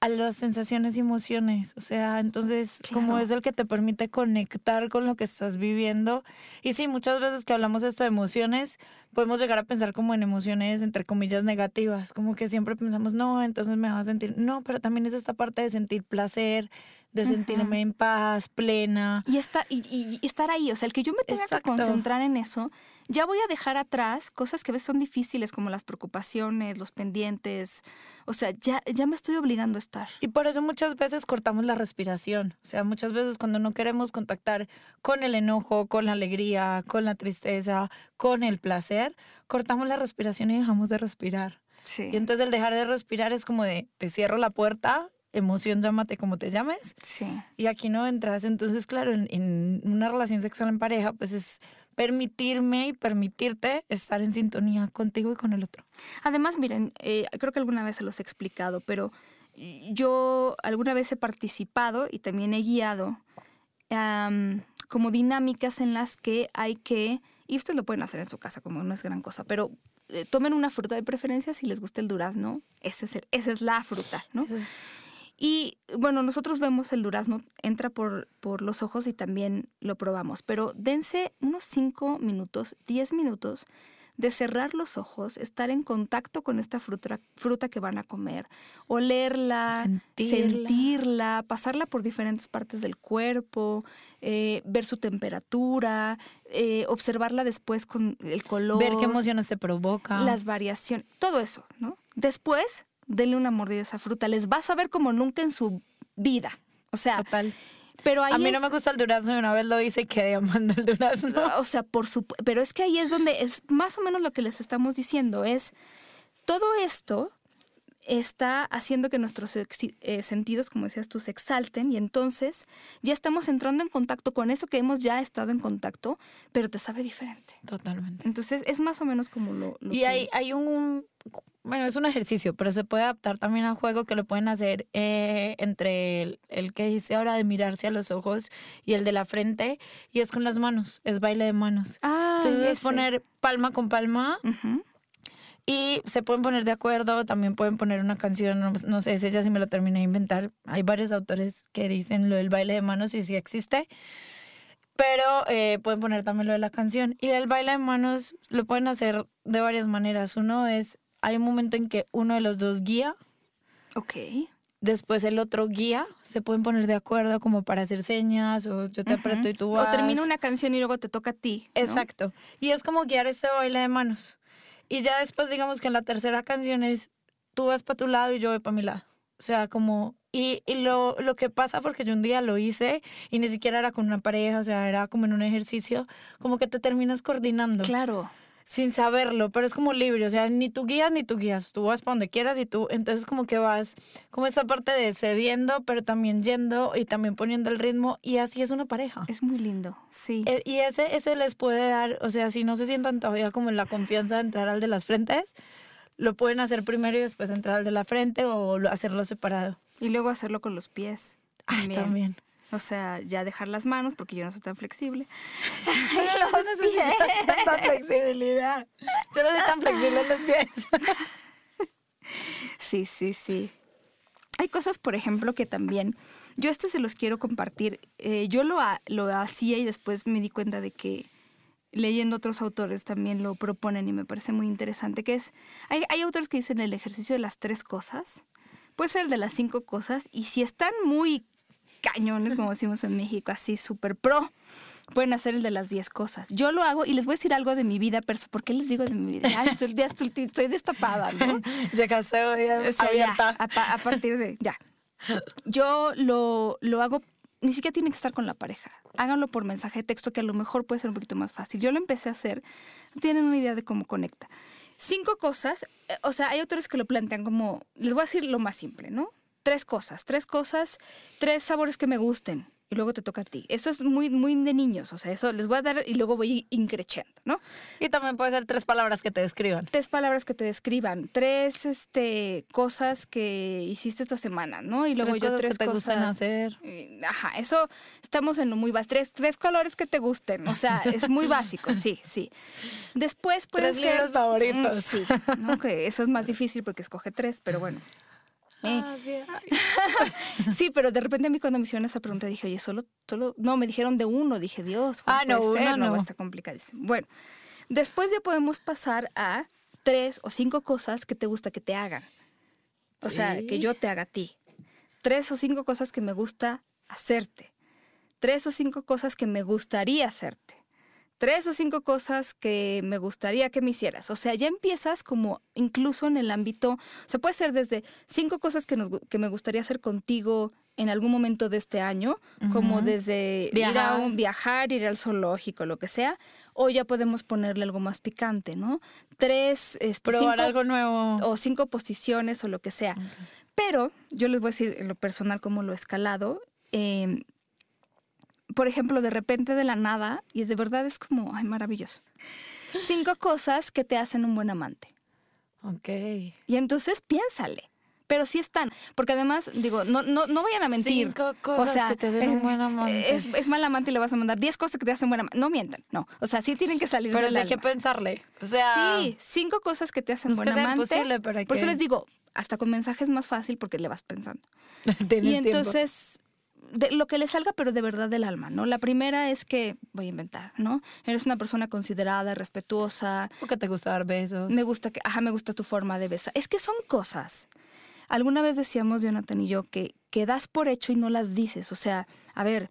Speaker 2: a las sensaciones y emociones. O sea, entonces, como es el que te permite conectar con lo que estás viviendo. Y sí, muchas veces que hablamos esto de emociones, podemos llegar a pensar como en emociones, entre comillas, negativas. Como que siempre pensamos, no, entonces me va a sentir. No, pero también es esta parte de sentir placer, de
Speaker 1: Ujú.
Speaker 2: sentirme en paz, plena.
Speaker 1: Y, está, y, y- y estar ahí, o sea, el que yo me tenga
Speaker 2: Exacto.
Speaker 1: que concentrar en eso, ya voy a dejar atrás cosas que a veces son difíciles, como las preocupaciones, los pendientes. O sea, ya, ya me estoy obligando a estar.
Speaker 2: Y por eso muchas veces cortamos la respiración. O sea, muchas veces cuando no queremos contactar con el enojo, con la alegría, con la tristeza, con el placer, cortamos la respiración y dejamos de respirar.
Speaker 1: Sí.
Speaker 2: Y entonces el dejar de respirar es como de, te cierro la puerta, emoción, llámate como te llames,
Speaker 1: Sí.
Speaker 2: y aquí no entras. Entonces, claro, en, en una relación sexual en pareja, pues es permitirme y permitirte estar en sintonía contigo y con el otro.
Speaker 1: Además, miren, eh, creo que alguna vez se los he explicado, pero yo alguna vez he participado y también he guiado como dinámicas en las que hay que, y ustedes lo pueden hacer en su casa, como no es gran cosa, pero eh, tomen una fruta de preferencia si les gusta el durazno, ese es el- esa es la fruta, ¿no? Y bueno, nosotros vemos el durazno, entra por, por los ojos y también lo probamos, pero dense unos 5 minutos, 10 minutos de cerrar los ojos, estar en contacto con esta fruta, fruta que van a comer, olerla,
Speaker 2: Sentirla.
Speaker 1: sentirla, pasarla por diferentes partes del cuerpo, eh, ver su temperatura, eh, observarla después con el color
Speaker 2: Ver qué emociones te provoca.
Speaker 1: las variaciones, todo eso, ¿no? Después, denle una mordida a esa fruta, les va a saber como nunca en su vida. O sea,
Speaker 2: Total.
Speaker 1: pero ahí
Speaker 2: A mí
Speaker 1: es-
Speaker 2: no me gusta el durazno y una vez lo hice y quedé amando el durazno.
Speaker 1: o sea, por su, pero es que ahí es donde es más o menos lo que les estamos diciendo, es todo esto está haciendo que nuestros eh, sentidos, como decías tú, se exalten y entonces ya estamos entrando en contacto con eso que hemos ya estado en contacto, pero te sabe diferente.
Speaker 2: Totalmente.
Speaker 1: Entonces es más o menos como lo... lo
Speaker 2: Y
Speaker 1: que-
Speaker 2: hay, hay un, bueno, es un ejercicio, pero se puede adaptar también a juego que lo pueden hacer eh, entre el, el que dice ahora de mirarse a los ojos y el de la frente, y es con las manos, es baile de manos.
Speaker 1: Ah,
Speaker 2: Entonces es poner palma con palma
Speaker 1: Ujú.
Speaker 2: Y se pueden poner de acuerdo, también pueden poner una canción, no, no sé, ese ya sí me lo terminé de inventar. Hay varios autores que dicen lo del baile de manos y sí existe. Pero eh, pueden poner también lo de la canción. Y el baile de manos lo pueden hacer de varias maneras. Uno es, hay un momento en que uno de los dos guía,
Speaker 1: Ok.
Speaker 2: después el otro guía, se pueden poner de acuerdo como para hacer señas o yo te aprieto y tú vas.
Speaker 1: O termina una canción y luego te toca a ti. ¿no?
Speaker 2: Exacto. Y es como guiar este baile de manos. Y ya después, digamos que en la tercera canción es tú vas para tu lado y yo voy para mi lado. O sea, como Y, y lo, lo que pasa, porque yo un día lo hice y ni siquiera era con una pareja, o sea, era como en un ejercicio, como que te terminas coordinando
Speaker 1: Claro.
Speaker 2: Sin saberlo, pero es como libre, o sea, ni tú guías ni tú guías, tú vas para donde quieras y tú, entonces como que vas, como esa parte de cediendo, pero también yendo y también poniendo el ritmo y así es una pareja.
Speaker 1: Es muy lindo, sí.
Speaker 2: E- Y ese, ese les puede dar, o sea, si no se sientan todavía como en la confianza de entrar al de las frentes, lo pueden hacer primero y después entrar al de la frente o lo- hacerlo separado.
Speaker 1: Y luego hacerlo con los pies.
Speaker 2: Ay,
Speaker 1: También.
Speaker 2: también.
Speaker 1: O sea, ya dejar las manos porque yo no soy tan flexible.
Speaker 2: Pero no tanta flexibilidad. Yo no soy tan flexible en los pies.
Speaker 1: Sí, sí, sí. Hay cosas, por ejemplo, que también, yo este se los quiero compartir. Eh, yo lo, lo hacía y después me di cuenta de que leyendo otros autores también lo proponen y me parece muy interesante, que es, hay, hay autores que dicen el ejercicio de las tres cosas, puede ser el de las cinco cosas, y si están muy cañones, como decimos en México, así súper pro, pueden hacer el de las diez cosas. Yo lo hago y les voy a decir algo de mi vida, pero ¿por qué les digo de mi vida? Ay, estoy, ya estoy, estoy destapada, ¿no?
Speaker 2: Llegaste hoy
Speaker 1: O sea, ya,
Speaker 2: abierta.
Speaker 1: a, pa- a partir de ya. Yo lo, lo hago, ni siquiera tiene que estar con la pareja. Háganlo por mensaje de texto, que a lo mejor puede ser un poquito más fácil. Yo lo empecé a hacer, no tienen una idea de cómo conecta. Cinco cosas, eh, o sea, hay autores que lo plantean como, les voy a decir lo más simple, ¿no? Tres cosas, tres cosas, tres sabores que me gusten. Y luego te toca a ti. Eso es muy, muy de niños. O sea, eso les voy a dar y luego voy increciendo, ¿no?
Speaker 2: Y también puede ser tres palabras que te describan.
Speaker 1: tres palabras que te describan, tres este, cosas que hiciste esta semana, ¿no? Y luego
Speaker 2: Tres
Speaker 1: yo
Speaker 2: cosas
Speaker 1: tres
Speaker 2: que te
Speaker 1: cosas.
Speaker 2: gustan hacer.
Speaker 1: Ajá, eso estamos en lo muy básico. Tres, tres colores que te gusten, o sea, es muy básico, sí, sí. Después pueden
Speaker 2: Tres
Speaker 1: ser...
Speaker 2: libros favoritos.
Speaker 1: Mm, sí, ¿no? que eso es más difícil porque escoge tres, pero bueno. Eh,
Speaker 2: Ah, sí,
Speaker 1: pero de repente a mí cuando me hicieron esa pregunta dije, oye, solo, solo, no, me dijeron de uno, dije, Dios, ¿cómo
Speaker 2: Ah, no,
Speaker 1: puede ser?
Speaker 2: uno no.
Speaker 1: está complicadísimo. Bueno, después ya podemos pasar a tres o cinco cosas que te gusta que te hagan. O sea, que yo te haga a ti. Tres o cinco cosas que me gusta hacerte. Tres o cinco cosas que me gustaría hacerte. Tres o cinco cosas que me gustaría que me hicieras. O sea, ya empiezas como incluso en el ámbito, o sea, puede ser desde cinco cosas que, nos que me gustaría hacer contigo en algún momento de este año, como desde ir a
Speaker 2: Viajar.
Speaker 1: un viajar, ir al zoológico, lo que sea, o ya podemos ponerle algo más picante, ¿no? Tres, este,
Speaker 2: Probar
Speaker 1: cinco-
Speaker 2: algo nuevo.
Speaker 1: o cinco posiciones o lo que sea. Pero yo les voy a decir en lo personal cómo lo he escalado. Eh, por ejemplo, de repente de la nada, y de verdad es como, ay, maravilloso. Cinco cosas que te hacen un buen amante.
Speaker 2: Ok.
Speaker 1: Y entonces piénsale. Pero sí están. Porque además, digo, no, no, no vayan a mentir.
Speaker 2: Cinco cosas que te hacen un buen amante.
Speaker 1: Es, es mal amante y le vas a mandar 10 cosas que te hacen buen amante. No mientan, no. O sea, sí tienen que salir
Speaker 2: Pero
Speaker 1: del
Speaker 2: hay que pensarle. O sea,
Speaker 1: Sí, cinco cosas que te hacen
Speaker 2: no es
Speaker 1: buen amante.
Speaker 2: imposible, pero hay
Speaker 1: Por eso
Speaker 2: que-
Speaker 1: les digo, hasta con mensajes es más fácil porque le vas pensando. Y
Speaker 2: tiempo.
Speaker 1: De, lo que le salga, pero de verdad del alma, ¿no? La primera es que, voy a inventar, ¿no? Eres una persona considerada, respetuosa,
Speaker 2: ¿O que te gusta dar besos?
Speaker 1: me gusta que, ajá, me gusta tu forma de besar. Es que son cosas. Alguna vez decíamos Jonathan y yo que, que das por hecho y no las dices. O sea, a ver,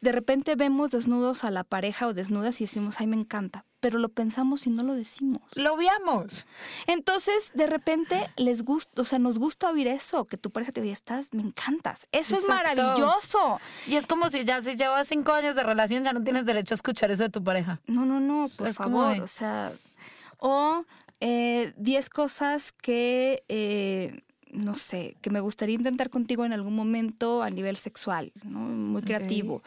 Speaker 1: de repente vemos desnudos a la pareja o desnudas y decimos, ay, me encanta. Pero lo pensamos y no lo decimos.
Speaker 2: Lo veamos.
Speaker 1: Entonces, de repente les gusta, o sea, nos gusta oír eso, que tu pareja te diga, estás, me encantas. Eso es maravilloso.
Speaker 2: Y es como si ya si llevas cinco años de relación, ya no tienes derecho a escuchar eso de tu pareja.
Speaker 1: No, no, no, por
Speaker 2: es como
Speaker 1: favor.
Speaker 2: de-
Speaker 1: O sea, o eh, 10 cosas que, eh, no sé, que me gustaría intentar contigo en algún momento a nivel sexual, ¿no? Muy creativo.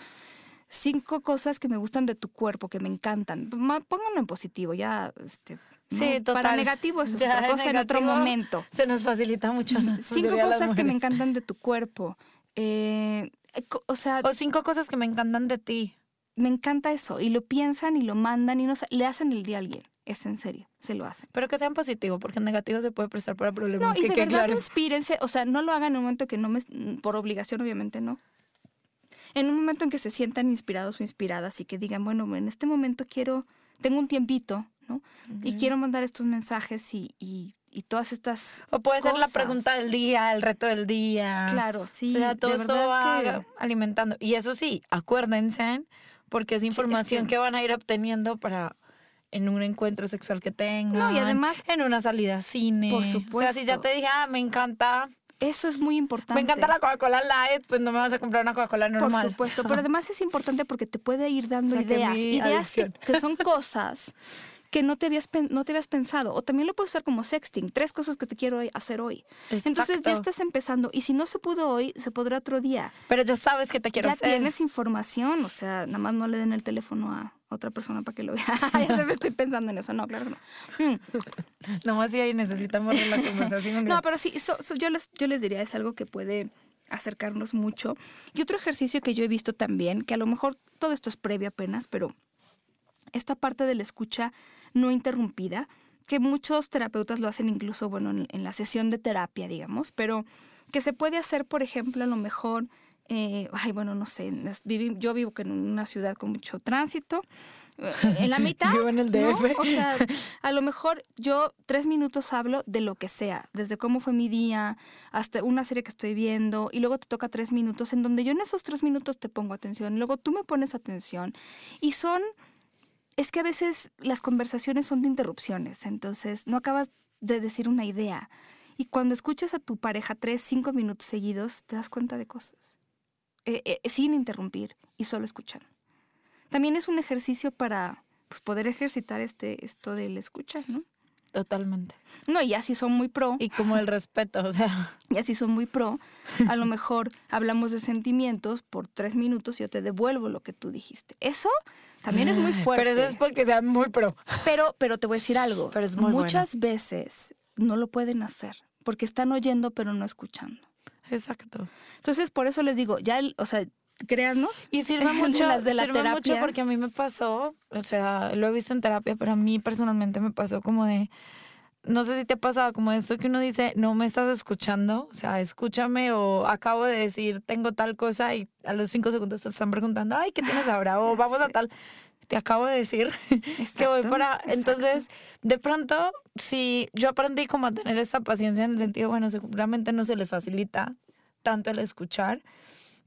Speaker 1: Cinco cosas que me gustan de tu cuerpo, que me encantan. Pónganlo en positivo, ya, este, ¿no?
Speaker 2: Sí, total.
Speaker 1: Para negativo eso es
Speaker 2: Ya,
Speaker 1: otra cosa en otro momento.
Speaker 2: Se nos facilita mucho. la
Speaker 1: Cinco cosas que me encantan de tu cuerpo. Eh, co- o sea,
Speaker 2: O cinco cosas que me encantan de ti.
Speaker 1: me encanta eso. Y lo piensan y lo mandan y no le hacen el día a alguien. Es en serio, se lo hacen.
Speaker 2: Pero que sean positivos, porque en negativo se puede prestar para problemas.
Speaker 1: No, y
Speaker 2: que
Speaker 1: de verdad
Speaker 2: claro.
Speaker 1: inspírense, o sea, no lo hagan en un momento que no me, por obligación obviamente no. En un momento en que se sientan inspirados o inspiradas y que digan, bueno, en este momento quiero, tengo un tiempito, ¿no? Y quiero mandar estos mensajes y, y, y todas estas,
Speaker 2: O puede ser la pregunta del día, el reto del día.
Speaker 1: claro, sí.
Speaker 2: o sea, todo eso va
Speaker 1: que-
Speaker 2: alimentando. Y eso sí, acuérdense, porque es
Speaker 1: es
Speaker 2: información
Speaker 1: que-
Speaker 2: que... van a ir obteniendo para en un encuentro sexual que tengan.
Speaker 1: No, y además-
Speaker 2: En una salida a cine.
Speaker 1: Por
Speaker 2: O sea, si ya
Speaker 1: supuesto.
Speaker 2: te dije, ah, me encanta
Speaker 1: Eso es muy importante.
Speaker 2: Me encanta la Coca-Cola Light, pues no me vas a comprar una Coca-Cola normal.
Speaker 1: Por supuesto, pero además es importante porque te puede ir dando ideas, ideas que son cosas que no te, habías, no te habías pensado. O también lo puedes usar como sexting, tres cosas que te quiero hacer hoy. Entonces ya estás empezando y si no se pudo hoy, se podrá otro día.
Speaker 2: Pero ya sabes que te quiero
Speaker 1: ya
Speaker 2: hacer.
Speaker 1: tienes información, o sea, nada más no le den el teléfono a otra persona para que lo vea. ya se me estoy pensando en eso, no, claro que no. Mm,
Speaker 2: No, sí, ahí necesitamos la conversación.
Speaker 1: No, pero sí, so- so yo, les, yo les diría, es algo que puede acercarnos mucho. Y otro ejercicio que yo he visto también, que a lo mejor todo esto es previo apenas, pero esta parte de la escucha no interrumpida, que muchos terapeutas lo hacen incluso, bueno, en, en la sesión de terapia, digamos, pero que se puede hacer, por ejemplo, a lo mejor, eh, ay, bueno, no sé, yo vivo en una ciudad con mucho tránsito, eh, en la mitad,
Speaker 2: Vivo en el
Speaker 1: ¿no?
Speaker 2: DF.
Speaker 1: O sea, a lo mejor yo tres minutos hablo de lo que sea, desde cómo fue mi día, hasta una serie que estoy viendo, y luego te toca tres minutos, en donde yo en esos tres minutos te pongo atención, luego tú me pones atención, y son, es que a veces las conversaciones son de interrupciones, entonces no acabas de decir una idea, y cuando escuchas a tu pareja tres, cinco minutos seguidos, te das cuenta de cosas, eh, eh, sin interrumpir y solo escuchando. También es un ejercicio para pues, poder ejercitar este, esto del escucha, ¿no?
Speaker 2: Totalmente.
Speaker 1: No, y así son muy pro,
Speaker 2: Y como el respeto, o sea,
Speaker 1: y así son muy pro, a lo mejor hablamos de sentimientos por tres minutos y yo te devuelvo lo que tú dijiste. Eso también es muy fuerte.
Speaker 2: pero eso es porque sean muy pro.
Speaker 1: Pero, pero te voy a decir algo.
Speaker 2: Pero es muy
Speaker 1: Muchas veces no lo pueden hacer porque están oyendo pero no escuchando.
Speaker 2: Exacto.
Speaker 1: Entonces, por eso les digo, ya, el- o sea, créanos.
Speaker 2: Y sirve mucho,
Speaker 1: la- de la
Speaker 2: sirve mucho
Speaker 1: terapia.
Speaker 2: porque a mí me pasó, o sea, lo he visto en terapia, pero a mí personalmente me pasó como de, no sé si te ha pasado como esto que uno dice, no me estás escuchando, o sea, escúchame o acabo de decir, tengo tal cosa y a los cinco segundos te están preguntando, ay, ¿qué tienes ahora? O vamos a tal. Te acabo de decir que voy
Speaker 1: Exacto,
Speaker 2: para...
Speaker 1: exacto.
Speaker 2: Entonces, de pronto, si yo aprendí como a tener esta paciencia en el sentido, bueno, seguramente no se le facilita tanto el escuchar,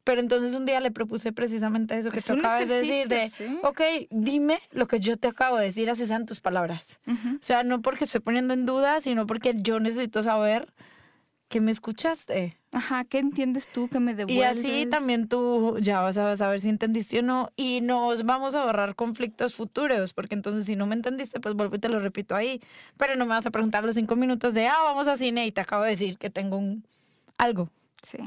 Speaker 2: pero entonces un día le propuse precisamente eso que
Speaker 1: Es
Speaker 2: tú acabas de decir, de,
Speaker 1: sí.
Speaker 2: ok, dime lo que yo te acabo de decir, así sean tus palabras. O sea, no porque estoy poniendo en duda, sino porque yo necesito saber que me escuchaste.
Speaker 1: Ajá, ¿qué entiendes tú que me
Speaker 2: Y
Speaker 1: devuelves?
Speaker 2: así también tú ya vas a saber si entendiste o no. Y nos vamos a ahorrar conflictos futuros, porque entonces si no me entendiste, pues vuelvo y te lo repito ahí. Pero no me vas a preguntar los cinco minutos de, ah, vamos a cine y te acabo de decir que tengo un algo.
Speaker 1: Sí,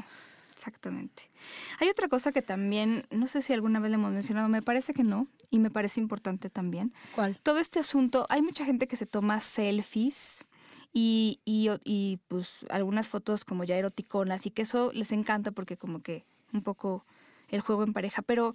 Speaker 1: exactamente. Hay otra cosa que también, no sé si alguna vez le hemos mencionado, me parece que no, y me parece importante también.
Speaker 2: ¿Cuál?
Speaker 1: Todo este asunto, hay mucha gente que se toma selfies y, y, y, pues algunas fotos como ya eroticonas y que eso les encanta porque como que un poco el juego en pareja, pero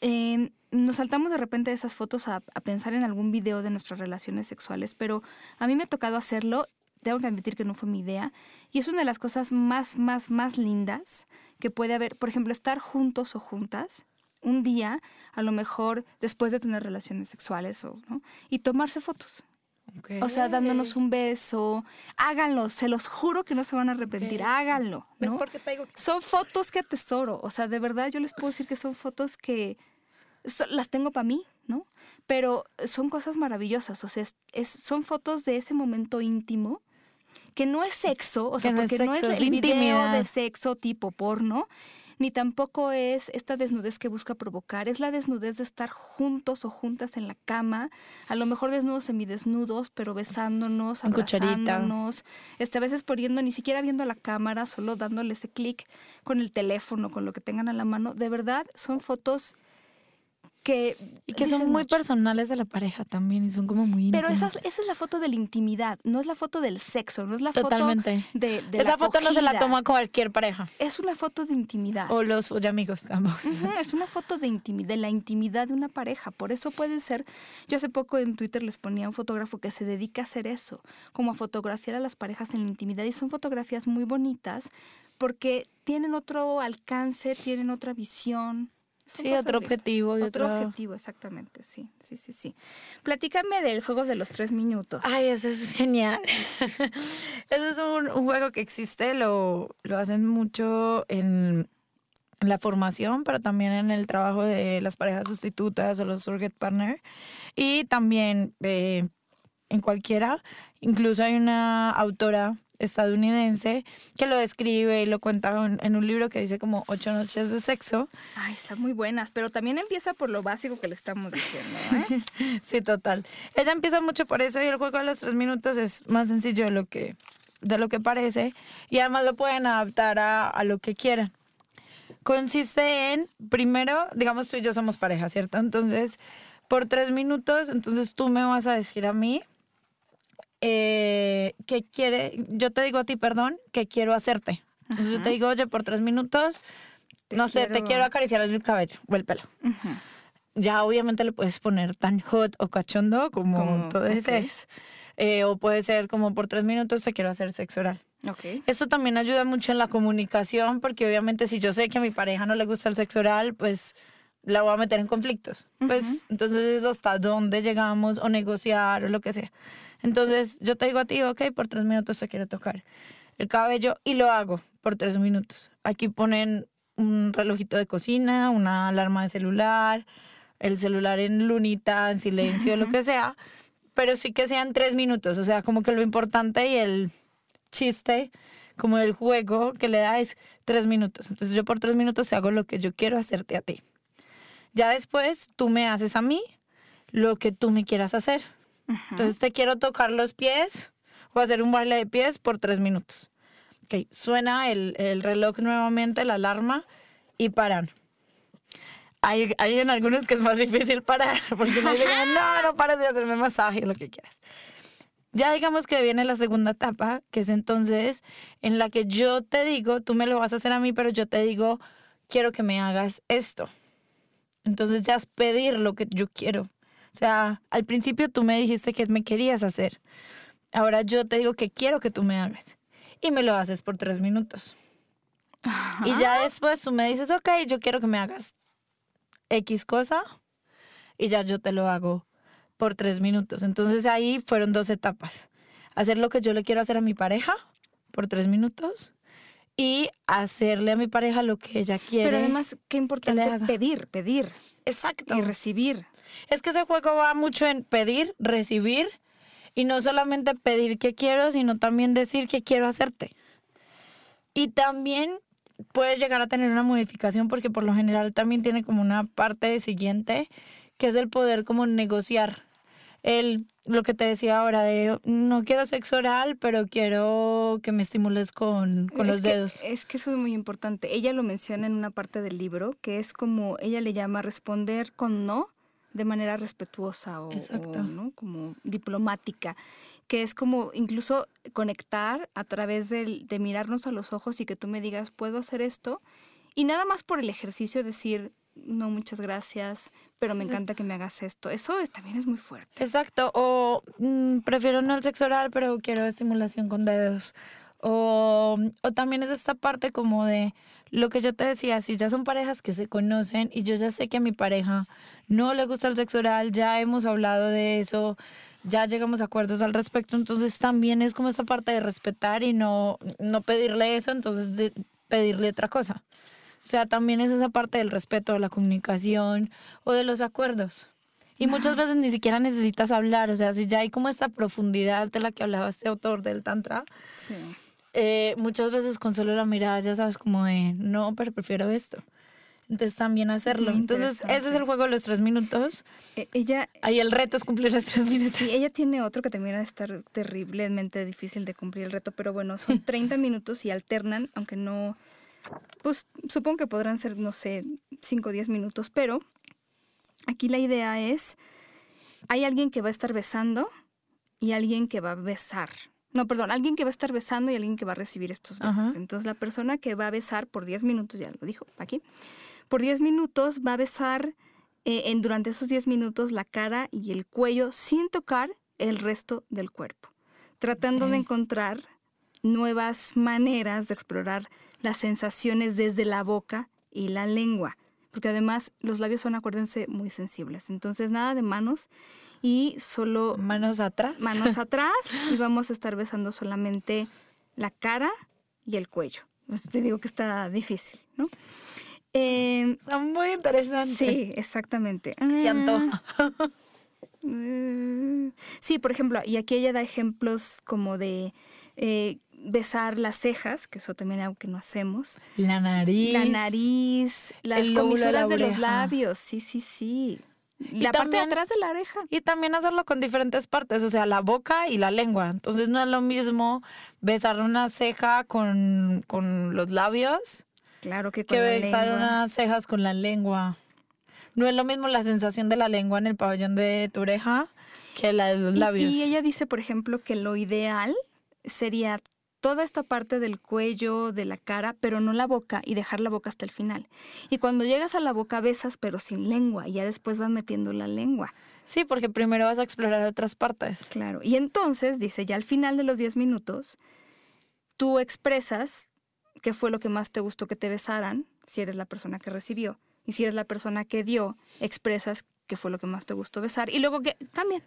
Speaker 1: eh, nos saltamos de repente de esas fotos a, a pensar en algún video de nuestras relaciones sexuales, pero a mí me ha tocado hacerlo, tengo que admitir que no fue mi idea, y es una de las cosas más, más, más lindas que puede haber, por ejemplo, estar juntos o juntas un día, a lo mejor después de tener relaciones sexuales o, ¿no? y tomarse fotos. O sea, dándonos un beso. Háganlo, se los juro que no se van a arrepentir. Háganlo.
Speaker 2: ¿Ves
Speaker 1: ¿no?
Speaker 2: digo que
Speaker 1: Son fotos que atesoro. O sea, de verdad yo les puedo decir que son fotos que so- las tengo para mí, ¿no? Pero son cosas maravillosas. O sea, es- es- son fotos de ese momento íntimo que no es sexo, o sea,
Speaker 2: Que no es
Speaker 1: porque no es el video
Speaker 2: intimidad.
Speaker 1: de sexo tipo porno, ni tampoco es esta desnudez que busca provocar, es la desnudez de estar juntos o juntas en la cama, a lo mejor desnudos semidesnudos, pero besándonos, abrazándonos, este, a veces poniendo, ni siquiera viendo la cámara, solo dándole ese clic con el teléfono, con lo que tengan a la mano. De verdad, son fotos que...
Speaker 2: Y que
Speaker 1: dicen
Speaker 2: son muy
Speaker 1: mucho.
Speaker 2: personales de la pareja también y son como muy
Speaker 1: Pero esa,
Speaker 2: íntimas.
Speaker 1: es- esa es la foto de la intimidad, no es la foto del sexo, no es la
Speaker 2: Totalmente.
Speaker 1: foto de, de
Speaker 2: Esa
Speaker 1: la
Speaker 2: foto no se la toma cualquier pareja.
Speaker 1: Es una foto de intimidad.
Speaker 2: O los oye, amigos, ambos.
Speaker 1: Es una foto de, de la intimidad de una pareja. Por eso puede ser. Yo hace poco en Twitter les ponía un fotógrafo que se dedica a hacer eso, como a fotografiar a las parejas en la intimidad. Y son fotografías muy bonitas porque tienen otro alcance, tienen otra visión.
Speaker 2: Sí, otro objetivo y
Speaker 1: Otro
Speaker 2: otra-
Speaker 1: objetivo, exactamente, sí, sí, sí, sí. Platícame del juego de los tres minutos.
Speaker 2: Ay, eso es genial. Ese es un, un juego que existe, lo, lo hacen mucho en, en la formación, pero también en el trabajo de las parejas sustitutas o los surrogate partner. Y también eh, en cualquiera. Incluso hay una autora estadounidense que lo describe y lo cuenta en, un libro que dice como ocho noches de sexo.
Speaker 1: Ay, están muy buenas, pero también empieza por lo básico que le estamos diciendo. ¿eh?
Speaker 2: Sí, total. Ella empieza mucho por eso y el juego de los tres minutos es más sencillo de lo que, de lo que parece y además lo pueden adaptar a, a lo que quieran. Consiste en, primero, digamos tú y yo somos pareja, ¿cierto? Entonces, por tres minutos, entonces tú me vas a decir a mí eh, que quiere, yo te digo a ti, perdón, que quiero hacerte. Entonces yo te digo, oye, por tres minutos,
Speaker 1: Te
Speaker 2: no sé, te
Speaker 1: quiero-
Speaker 2: quiero acariciar el cabello o el pelo.
Speaker 1: Ujú.
Speaker 2: Ya obviamente le puedes poner tan hot o cachondo como,
Speaker 1: Como,
Speaker 2: tú desees. Eh, o puede ser como por tres minutos te quiero hacer sexo oral.
Speaker 1: Ok.
Speaker 2: Esto también ayuda mucho en la comunicación porque obviamente si yo sé que a mi pareja no le gusta el sexo oral, pues la voy a meter en conflictos. Pues entonces es hasta dónde llegamos o negociar o lo que sea. Entonces yo te digo a ti, ok, por tres minutos te quiero tocar el cabello y lo hago por tres minutos. Aquí ponen un relojito de cocina, una alarma de celular, el celular en lunita, en silencio, lo que sea, pero sí que sean tres minutos. O sea, como que lo importante y el chiste, como el juego que le da es tres minutos. Entonces yo por tres minutos hago lo que yo quiero hacerte a ti. Ya después tú me haces a mí lo que tú me quieras hacer. Entonces te quiero tocar los pies o hacer un baile de pies por tres minutos. Ok, suena el, el reloj nuevamente, la alarma y paran. Hay, hay en algunos que es más difícil parar porque no no, no pares de hacerme masaje, lo que quieras. Ya digamos que viene la segunda etapa, que es entonces en la que yo te digo, tú me lo vas a hacer a mí, pero yo te digo, quiero que me hagas esto. Entonces ya es pedir lo que yo quiero. O sea, al principio tú me dijiste que me querías hacer. Ahora yo te digo que quiero que tú me hagas. Y me lo haces por tres minutos. Y ya después tú me dices, ok, yo quiero que me hagas X cosa. Y ya yo te lo hago por tres minutos. Entonces ahí fueron dos etapas. Hacer lo que yo le quiero hacer a mi pareja por tres minutos. Y hacerle a mi pareja lo que ella quiere.
Speaker 1: Pero además, qué importante pedir, pedir
Speaker 2: Exacto.
Speaker 1: y recibir.
Speaker 2: Es que ese juego va mucho en pedir, recibir y no solamente pedir que quiero, sino también decir que quiero hacerte. Y también puede llegar a tener una modificación porque por lo general también tiene como una parte siguiente que es el poder como negociar. El, lo que te decía ahora de no quiero sexo oral, pero quiero que me estimules con, con los
Speaker 1: que-
Speaker 2: dedos.
Speaker 1: es que eso es muy importante. Ella lo menciona en una parte del libro, que es como ella le llama responder con no de manera respetuosa o,
Speaker 2: Exacto.
Speaker 1: o, ¿no? como diplomática, que es como incluso conectar a través del- de mirarnos a los ojos y que tú me digas, puedo hacer esto, y nada más por el ejercicio decir, no, muchas gracias, pero me encanta que me hagas esto. Eso es- también es muy fuerte.
Speaker 2: Exacto, o mm, prefiero no el sexo oral, pero quiero estimulación con dedos. O, o también es esta parte como de lo que yo te decía, si ya son parejas que se conocen y yo ya sé que a mi pareja no le gusta el sexo oral, ya hemos hablado de eso, ya llegamos a acuerdos al respecto, entonces también es como esta parte de respetar y no, no pedirle eso, entonces de pedirle otra cosa. O sea, también es esa parte del respeto, de la comunicación o de los acuerdos. Y muchas veces ni siquiera necesitas hablar, o sea, si ya hay como esta profundidad de la que hablaba este autor del Tantra,
Speaker 1: Sí.
Speaker 2: eh, muchas veces con solo la mirada ya sabes como de, no, pero prefiero esto. Entonces también hacerlo. Entonces ese es el juego de los tres minutos.
Speaker 1: E- ella,
Speaker 2: Ahí el reto es cumplir los tres minutos.
Speaker 1: Sí, ella tiene otro que también va a estar terriblemente difícil de cumplir el reto, pero bueno, son 30 minutos y alternan, aunque no, pues supongo que podrán ser, no sé, 5 o 10 minutos, pero aquí la idea es, hay alguien que va a estar besando y alguien que va a besar. No, perdón, alguien que va a estar besando y alguien que va a recibir estos besos.
Speaker 2: Ajá.
Speaker 1: Entonces la persona que va a besar por 10 minutos, ya lo dijo aquí, por 10 minutos va a besar eh, en, durante esos 10 minutos la cara y el cuello sin tocar el resto del cuerpo, tratando de encontrar nuevas maneras de explorar las sensaciones desde la boca y la lengua, porque además los labios son, acuérdense, muy sensibles. Entonces, nada de manos y solo
Speaker 2: Manos atrás.
Speaker 1: manos atrás y vamos a estar besando solamente la cara y el cuello. Entonces, te digo que está difícil, ¿no? Eh,
Speaker 2: Está muy interesante.
Speaker 1: sí, exactamente.
Speaker 2: Se
Speaker 1: Ah,
Speaker 2: antoja.
Speaker 1: Mm, Sí, por ejemplo, y aquí ella da ejemplos como de, eh, besar las cejas, que eso también es algo que no hacemos.
Speaker 2: La nariz.
Speaker 1: La nariz, las
Speaker 2: de la
Speaker 1: comisuras de los labios, sí, sí, sí.
Speaker 2: Y
Speaker 1: la parte de
Speaker 2: también-
Speaker 1: atrás de la oreja.
Speaker 2: Y también hacerlo con diferentes partes, o sea, la boca y la lengua. Entonces no es lo mismo besar una ceja con, con los labios
Speaker 1: Claro que con
Speaker 2: que besar unas cejas con la lengua. No es lo mismo la sensación de la lengua en el pabellón de tu oreja que la de los
Speaker 1: Y-
Speaker 2: labios.
Speaker 1: Y, ella dice, por ejemplo, que lo ideal sería toda esta parte del cuello, de la cara, pero no la boca y dejar la boca hasta el final. Y cuando llegas a la boca besas, pero sin lengua, y ya después vas metiendo la lengua.
Speaker 2: Sí, porque primero vas a explorar otras partes.
Speaker 1: Claro. Y entonces, dice, ya al final de los 10 minutos, tú expresas qué fue lo que más te gustó que te besaran, si eres la persona que recibió. Y si eres la persona que dio, expresas qué fue lo que más te gustó besar. Y luego que cambian.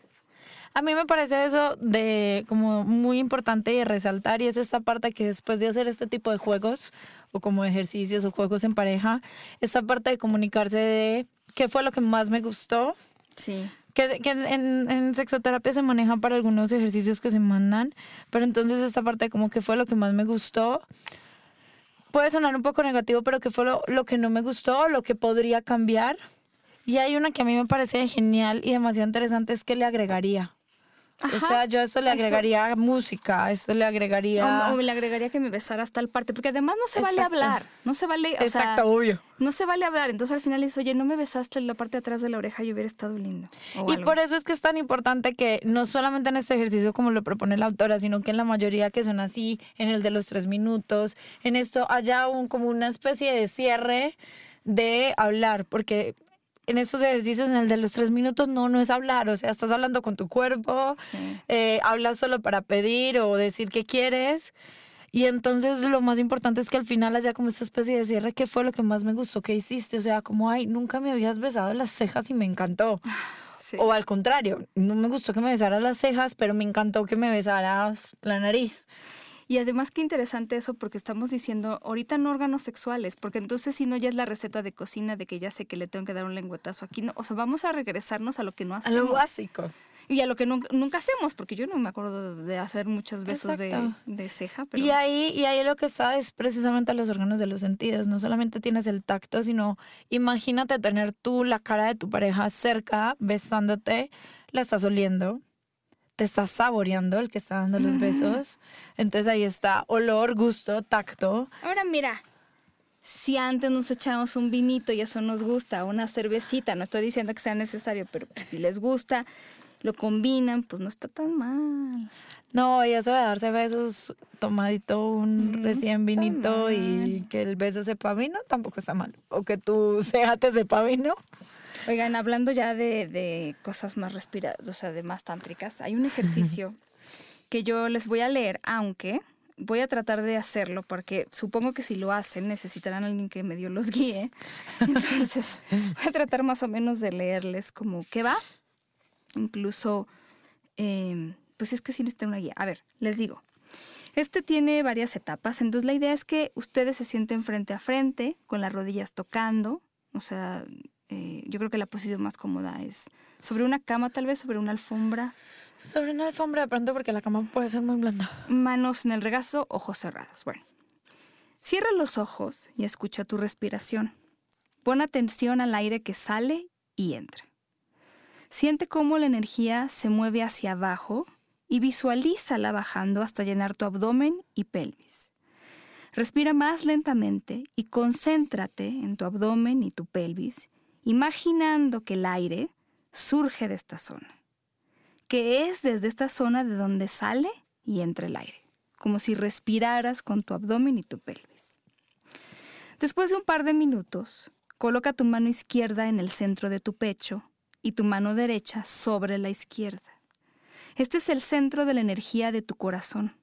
Speaker 2: A mí me parece eso de como muy importante y resaltar y es esta parte que después de hacer este tipo de juegos o como ejercicios o juegos en pareja, esta parte de comunicarse de qué fue lo que más me gustó,
Speaker 1: Sí.
Speaker 2: que, que en, en sexoterapia se maneja para algunos ejercicios que se mandan, pero entonces esta parte de como qué fue lo que más me gustó, puede sonar un poco negativo, pero qué fue lo, lo que no me gustó, lo que podría cambiar. Y hay una que a mí me parece genial y demasiado interesante, es que le agregaría. O sea, yo a esto le
Speaker 1: Eso.
Speaker 2: agregaría música, a esto le agregaría...
Speaker 1: O, o le agregaría que me besara hasta el parte, porque además no se vale
Speaker 2: Exacto.
Speaker 1: hablar, no se vale, o
Speaker 2: Exacto,
Speaker 1: sea,
Speaker 2: obvio.
Speaker 1: no se vale hablar. Entonces al final dices, oye, no me besaste en la parte de atrás de la oreja y hubiera estado lindo. o
Speaker 2: Y
Speaker 1: algo.
Speaker 2: por eso es que es tan importante que no solamente en este ejercicio como lo propone la autora, sino que en la mayoría que son así, en el de los tres minutos, en esto haya un, como una especie de cierre de hablar, porque en estos ejercicios, en el de los tres minutos, no, no es hablar, o sea, estás hablando con tu cuerpo,
Speaker 1: Sí.
Speaker 2: eh, hablas solo para pedir o decir que quieres. Y entonces lo más importante es que al final haya como esta especie de cierre, ¿qué fue lo que más me gustó? ¿Qué hiciste? O sea, como, ay, nunca me habías besado las cejas y me encantó.
Speaker 1: Sí.
Speaker 2: O al contrario, no me gustó que me besaras las cejas, pero me encantó que me besaras la nariz.
Speaker 1: Y además qué interesante eso porque estamos diciendo ahorita no órganos sexuales, porque entonces si no ya es la receta de cocina de que ya sé que le tengo que dar un lengüetazo aquí, no, o sea, vamos a regresarnos a lo que no
Speaker 2: A
Speaker 1: hacemos.
Speaker 2: lo básico.
Speaker 1: Y a lo que nun- nunca hacemos, porque yo no me acuerdo de hacer muchos besos de ceja, pero
Speaker 2: Y ahí, y ahí lo que está es precisamente los órganos de los sentidos. No solamente tienes el tacto, sino imagínate tener tú la cara de tu pareja cerca, besándote, la estás oliendo, te estás saboreando el que está dando los besos. Entonces ahí está olor, gusto, tacto.
Speaker 1: Ahora mira, si antes nos echamos un vinito y eso nos gusta, una cervecita, no estoy diciendo que sea necesario, pero pues, si les gusta, lo combinan, pues no está tan mal.
Speaker 2: No, y eso de darse besos tomadito un
Speaker 1: No
Speaker 2: recién vinito y que el beso sepa vino, tampoco está mal. O que tu ceja te sepa vino.
Speaker 1: Oigan, hablando ya de, de cosas más respiradas, o sea, de más tántricas, hay un ejercicio que yo les voy a leer, aunque voy a tratar de hacerlo porque supongo que si lo hacen necesitarán alguien que medio los guíe. Entonces, voy a tratar más o menos de leerles como qué va. Incluso, eh, pues es que sí necesitan una guía. A ver, les digo. Este tiene varias etapas, entonces la idea es que ustedes se sienten frente a frente, con las rodillas tocando, o sea, eh, yo creo que la posición más cómoda es sobre una cama, tal vez sobre una alfombra,
Speaker 2: Sobre una alfombra de pronto porque la cama puede ser muy blanda.
Speaker 1: manos en el regazo, ojos cerrados. Bueno, cierra los ojos y escucha tu respiración. Pon atención al aire que sale y entra. Siente cómo la energía se mueve hacia abajo y visualízala bajando hasta llenar tu abdomen y pelvis. Respira más lentamente y concéntrate en tu abdomen y tu pelvis, imaginando que el aire surge de esta zona, que es desde esta zona de donde sale y entra el aire, como si respiraras con tu abdomen y tu pelvis. Después de un par de minutos, coloca tu mano izquierda en el centro de tu pecho y tu mano derecha sobre la izquierda. Este es el centro de la energía de tu corazón.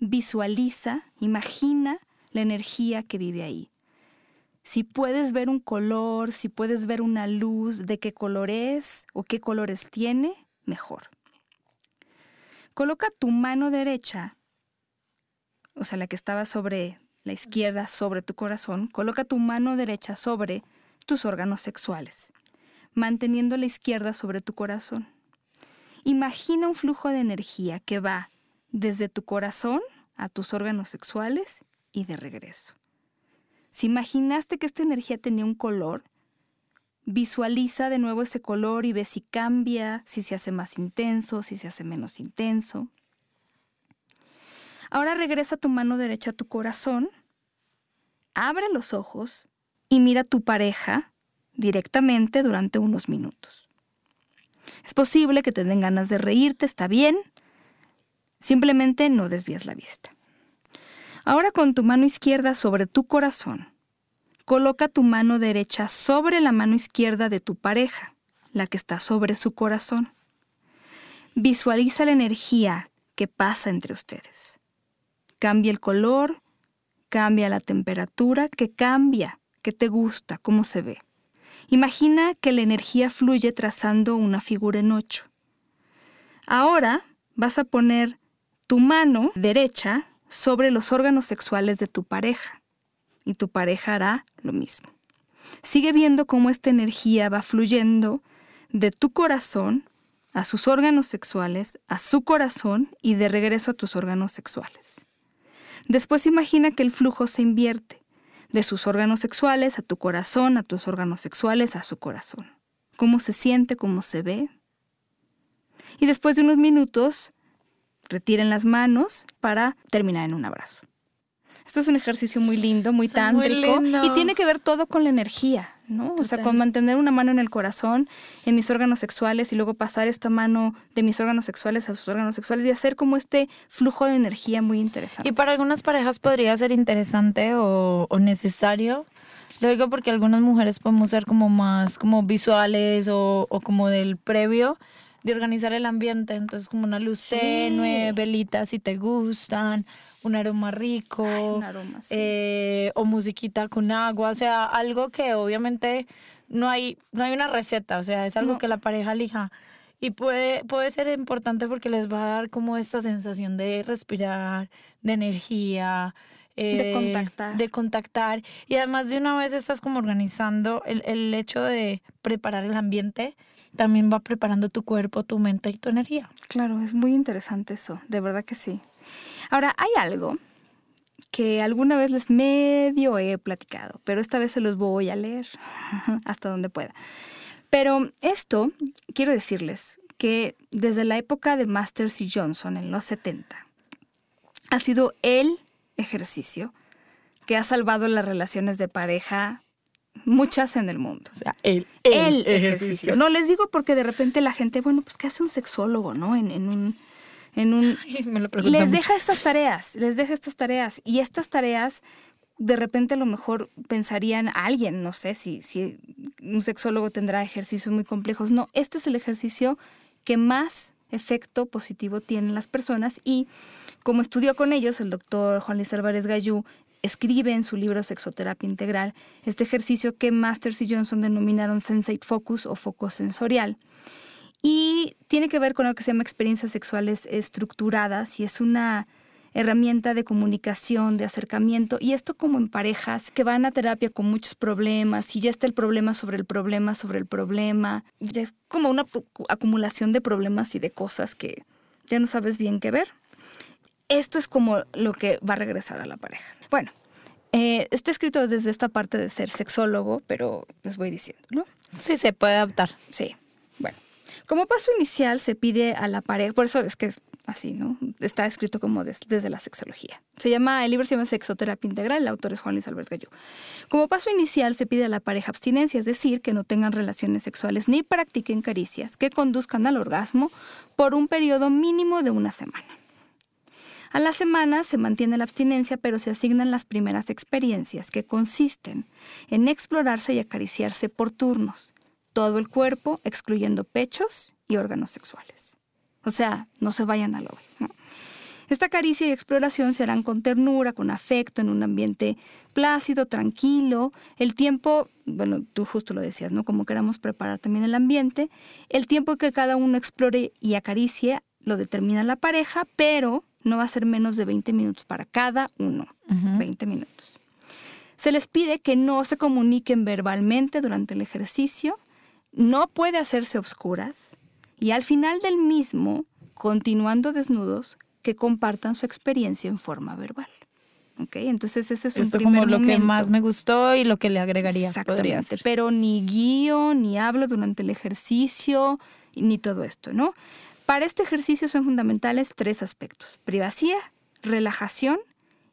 Speaker 1: Visualiza, imagina la energía que vive ahí. Si puedes ver un color, si puedes ver una luz, de qué color es o qué colores tiene, mejor. Coloca tu mano derecha, o sea, la que estaba sobre la izquierda, sobre tu corazón, coloca tu mano derecha sobre tus órganos sexuales, manteniendo la izquierda sobre tu corazón. Imagina un flujo de energía que va desde tu corazón a tus órganos sexuales y de regreso. Si imaginaste que esta energía tenía un color, visualiza de nuevo ese color y ve si cambia, si se hace más intenso, si se hace menos intenso. Ahora regresa tu mano derecha a tu corazón, abre los ojos y mira a tu pareja directamente durante unos minutos. Es posible que te den ganas de reírte, está bien, simplemente no desvías la vista. Ahora con tu mano izquierda sobre tu corazón, coloca tu mano derecha sobre la mano izquierda de tu pareja, la que está sobre su corazón. Visualiza la energía que pasa entre ustedes. Cambia el color, cambia la temperatura, que cambia, que te gusta, cómo se ve. Imagina que la energía fluye trazando una figura en ocho. Ahora vas a poner tu mano derecha sobre los órganos sexuales de tu pareja y tu pareja hará lo mismo. Sigue viendo cómo esta energía va fluyendo de tu corazón a sus órganos sexuales, a su corazón y de regreso a tus órganos sexuales. Después imagina que el flujo se invierte de sus órganos sexuales a tu corazón, a tus órganos sexuales, a su corazón. Cómo se siente, cómo se ve. Y después de unos minutos, retiren las manos para terminar en un abrazo. Esto es un ejercicio muy lindo, muy tántrico y tiene que ver todo con la energía, ¿no? O sea, con mantener una mano en el corazón, en mis órganos sexuales y luego pasar esta mano de mis órganos sexuales a sus órganos sexuales y hacer como este flujo de energía muy interesante.
Speaker 2: Y para algunas parejas podría ser interesante o, necesario. Lo digo porque algunas mujeres podemos ser como más como visuales o, o como del previo de organizar el ambiente. Entonces, como una luz tenue, velitas si te gustan, un aroma rico, eh, o musiquita con agua, o sea, algo que obviamente no hay, no hay una receta, o sea, es algo que la pareja elija. Y puede, puede ser importante porque les va a dar como esta sensación de respirar, de energía,
Speaker 1: de eh, contactar.
Speaker 2: De contactar. Y además de una vez estás como organizando el, el, hecho de preparar el ambiente, también va preparando tu cuerpo, tu mente y tu energía.
Speaker 1: Claro, es muy interesante eso, de verdad que sí. Ahora, hay algo que alguna vez les medio he platicado, pero esta vez se los voy a leer hasta donde pueda. Pero esto, quiero decirles que desde la época de Masters y Johnson en los 70, ha sido el ejercicio que ha salvado las relaciones de pareja muchas en el mundo.
Speaker 2: O sea, el, ejercicio.
Speaker 1: No, les digo porque de repente la gente, bueno, pues ¿qué hace un sexólogo, no? En, un... En un les deja estas tareas, les deja estas tareas. Y estas tareas, de repente a lo mejor pensarían a alguien, no sé si, si un sexólogo tendrá ejercicios muy complejos. No, este es el ejercicio que más efecto positivo tienen las personas y como estudió con ellos el doctor Juan Luis Álvarez Gallú, escribe en su libro Sexoterapia Integral este ejercicio que Masters y Johnson denominaron Sensate Focus o foco sensorial. Y tiene que ver con lo que se llama experiencias sexuales estructuradas y es una herramienta de comunicación, de acercamiento, y esto como en parejas que van a terapia con muchos problemas y ya está el problema sobre el problema sobre el problema, ya es como una acumulación de problemas y de cosas que ya no sabes bien qué ver esto es como lo que va a regresar a la pareja. Bueno, eh, está escrito desde esta parte de ser sexólogo, pero les voy diciendo, ¿no?
Speaker 2: Sí, se puede adaptar.
Speaker 1: Sí. Bueno, como paso inicial se pide a la pareja, por eso es que es así, ¿no? Está escrito como desde la sexología. Se llama, el libro se llama Sexoterapia Integral, el autor es Juan Luis Gallú. Como paso inicial se pide a la pareja abstinencia, es decir, que no tengan relaciones sexuales ni practiquen caricias que conduzcan al orgasmo por un periodo mínimo de una semana. A la semana se mantiene la abstinencia, pero se asignan las primeras experiencias, que consisten en explorarse y acariciarse por turnos, todo el cuerpo, excluyendo pechos y órganos sexuales. O sea, no se vayan a lo ¿no? Esta caricia y exploración se harán con ternura, con afecto, en un ambiente plácido, tranquilo. El tiempo, bueno, tú justo lo decías, ¿no? Como queramos preparar también el ambiente. El tiempo que cada uno explore y acaricie lo determina la pareja, pero no va a ser menos de 20 minutos para cada uno. 20 minutos. Se les pide que no se comuniquen verbalmente durante el ejercicio, no puede hacerse obscuras y al final del mismo, continuando desnudos, que compartan su experiencia en forma verbal. ¿Okay? Entonces ese es un
Speaker 2: Esto
Speaker 1: primer
Speaker 2: como lo que
Speaker 1: momento.
Speaker 2: más me gustó y lo que le agregaría.
Speaker 1: Exactamente, pero ni guío, ni hablo durante el ejercicio, ni todo esto, ¿no? Para este ejercicio son fundamentales tres aspectos, privacidad, relajación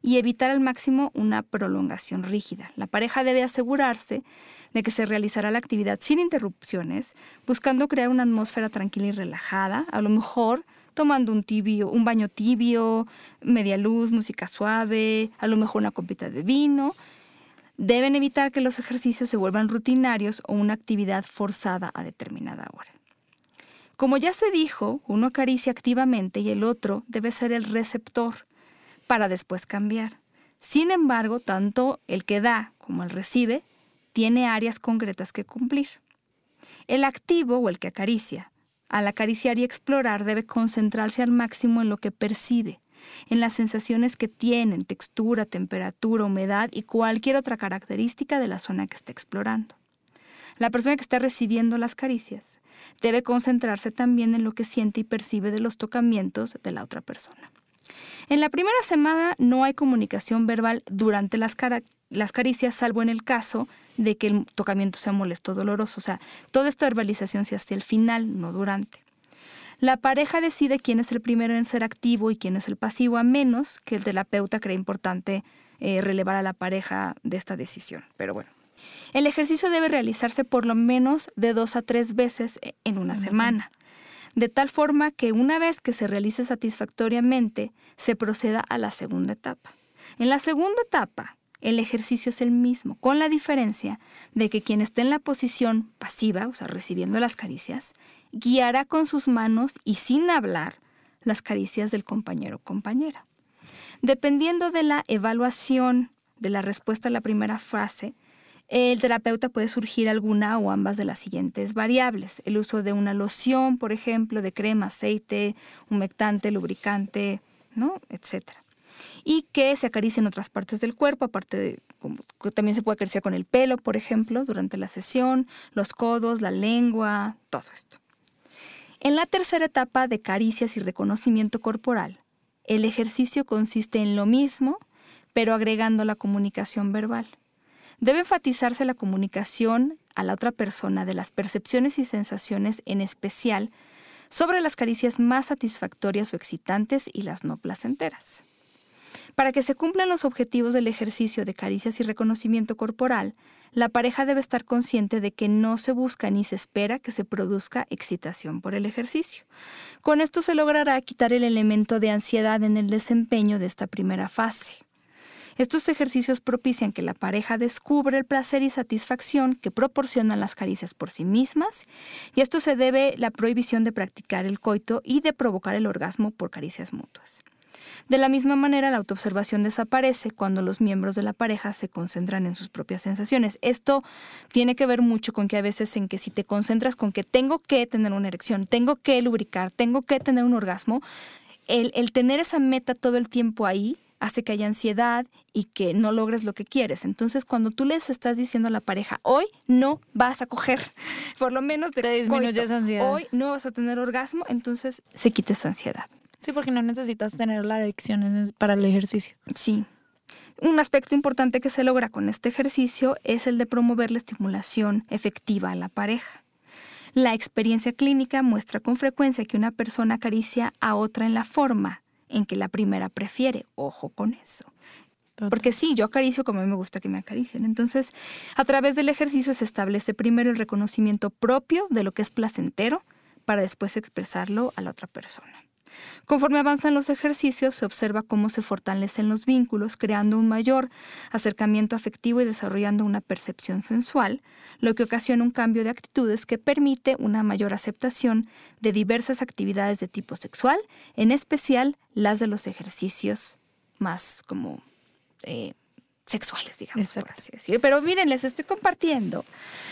Speaker 1: y evitar al máximo una prolongación rígida. La pareja debe asegurarse de que se realizará la actividad sin interrupciones, buscando crear una atmósfera tranquila y relajada, a lo mejor tomando un tibio, un baño tibio, media luz, música suave, a lo mejor una copita de vino, Deben evitar que los ejercicios se vuelvan rutinarios o una actividad forzada a determinada hora. Como ya se dijo, uno acaricia activamente y el otro debe ser el receptor para después cambiar. Sin embargo, tanto el que da como el recibe tiene áreas concretas que cumplir. El activo o el que acaricia, al acariciar y explorar debe concentrarse al máximo en lo que percibe, en las sensaciones que tienen, textura, temperatura, humedad y cualquier otra característica de la zona que está explorando. La persona que está recibiendo las caricias debe concentrarse también en lo que siente y percibe de los tocamientos de la otra persona. En la primera semana no hay comunicación verbal durante las, las caricias, salvo en el caso de que el tocamiento sea molesto o doloroso. O sea, toda esta verbalización se hace al final, no durante. La pareja decide quién es el primero en ser activo y quién es el pasivo, a menos que el terapeuta cree importante eh, relevar a la pareja de esta decisión. Pero bueno. El ejercicio debe realizarse por lo menos de dos a tres veces e- en una
Speaker 2: Una
Speaker 1: semana, de tal forma que una vez que se realice satisfactoriamente, se proceda a la segunda etapa. En la segunda etapa, el ejercicio es el mismo, con la diferencia de que quien esté en la posición pasiva, o sea, recibiendo las caricias, guiará con sus manos y sin hablar las caricias del compañero o compañera. Dependiendo de la evaluación de la respuesta a la primera frase, el terapeuta puede surgir alguna o ambas de las siguientes variables. El uso de una loción, por ejemplo, de crema, aceite, humectante, lubricante, ¿no? etcétera. Y que se acaricie en otras partes del cuerpo, aparte de, también se puede acariciar con el pelo, por ejemplo, durante la sesión, los codos, la lengua, todo esto. En la tercera etapa de caricias y reconocimiento corporal, el ejercicio consiste en lo mismo, pero agregando la comunicación verbal. Debe enfatizarse la comunicación a la otra persona de las percepciones y sensaciones, en especial sobre las caricias más satisfactorias o excitantes y las no placenteras. Para que se cumplan los objetivos del ejercicio de caricias y reconocimiento corporal, la pareja debe estar consciente de que no se busca ni se espera que se produzca excitación por el ejercicio. Con esto se logrará quitar el elemento de ansiedad en el desempeño de esta primera fase. Estos ejercicios propician que la pareja descubra el placer y satisfacción que proporcionan las caricias por sí mismas, y a esto se debe la prohibición de practicar el coito y de provocar el orgasmo por caricias mutuas. De la misma manera, la autoobservación desaparece cuando los miembros de la pareja se concentran en sus propias sensaciones. Esto tiene que ver mucho con que a veces en que si te concentras con que tengo que tener una erección, tengo que lubricar, tengo que tener un orgasmo, el, el tener esa meta todo el tiempo ahí hace que haya ansiedad y que no logres lo que quieres. Entonces, cuando tú les estás diciendo a la pareja, hoy no vas a coger, por lo menos de
Speaker 2: Te disminuye
Speaker 1: coito,
Speaker 2: esa ansiedad.
Speaker 1: hoy no vas a tener orgasmo, entonces se quita esa ansiedad.
Speaker 2: Sí, porque no necesitas tener la erección en- para el ejercicio.
Speaker 1: Sí. Un aspecto importante que se logra con este ejercicio es el de promover la estimulación efectiva a la pareja. La experiencia clínica muestra con frecuencia que una persona acaricia a otra en la forma en que la primera prefiere. Ojo con eso.
Speaker 2: Total.
Speaker 1: Porque sí, yo acaricio como a mí me gusta que me acaricien. Entonces, a través del ejercicio se establece primero el reconocimiento propio de lo que es placentero para después expresarlo a la otra persona. Conforme avanzan los ejercicios, se observa cómo se fortalecen los vínculos, creando un mayor acercamiento afectivo y desarrollando una percepción sensual, lo que ocasiona un cambio de actitudes que permite una mayor aceptación de diversas actividades de tipo sexual, en especial las de los ejercicios más como eh, sexuales, digamos, por así decir. Pero miren, les estoy compartiendo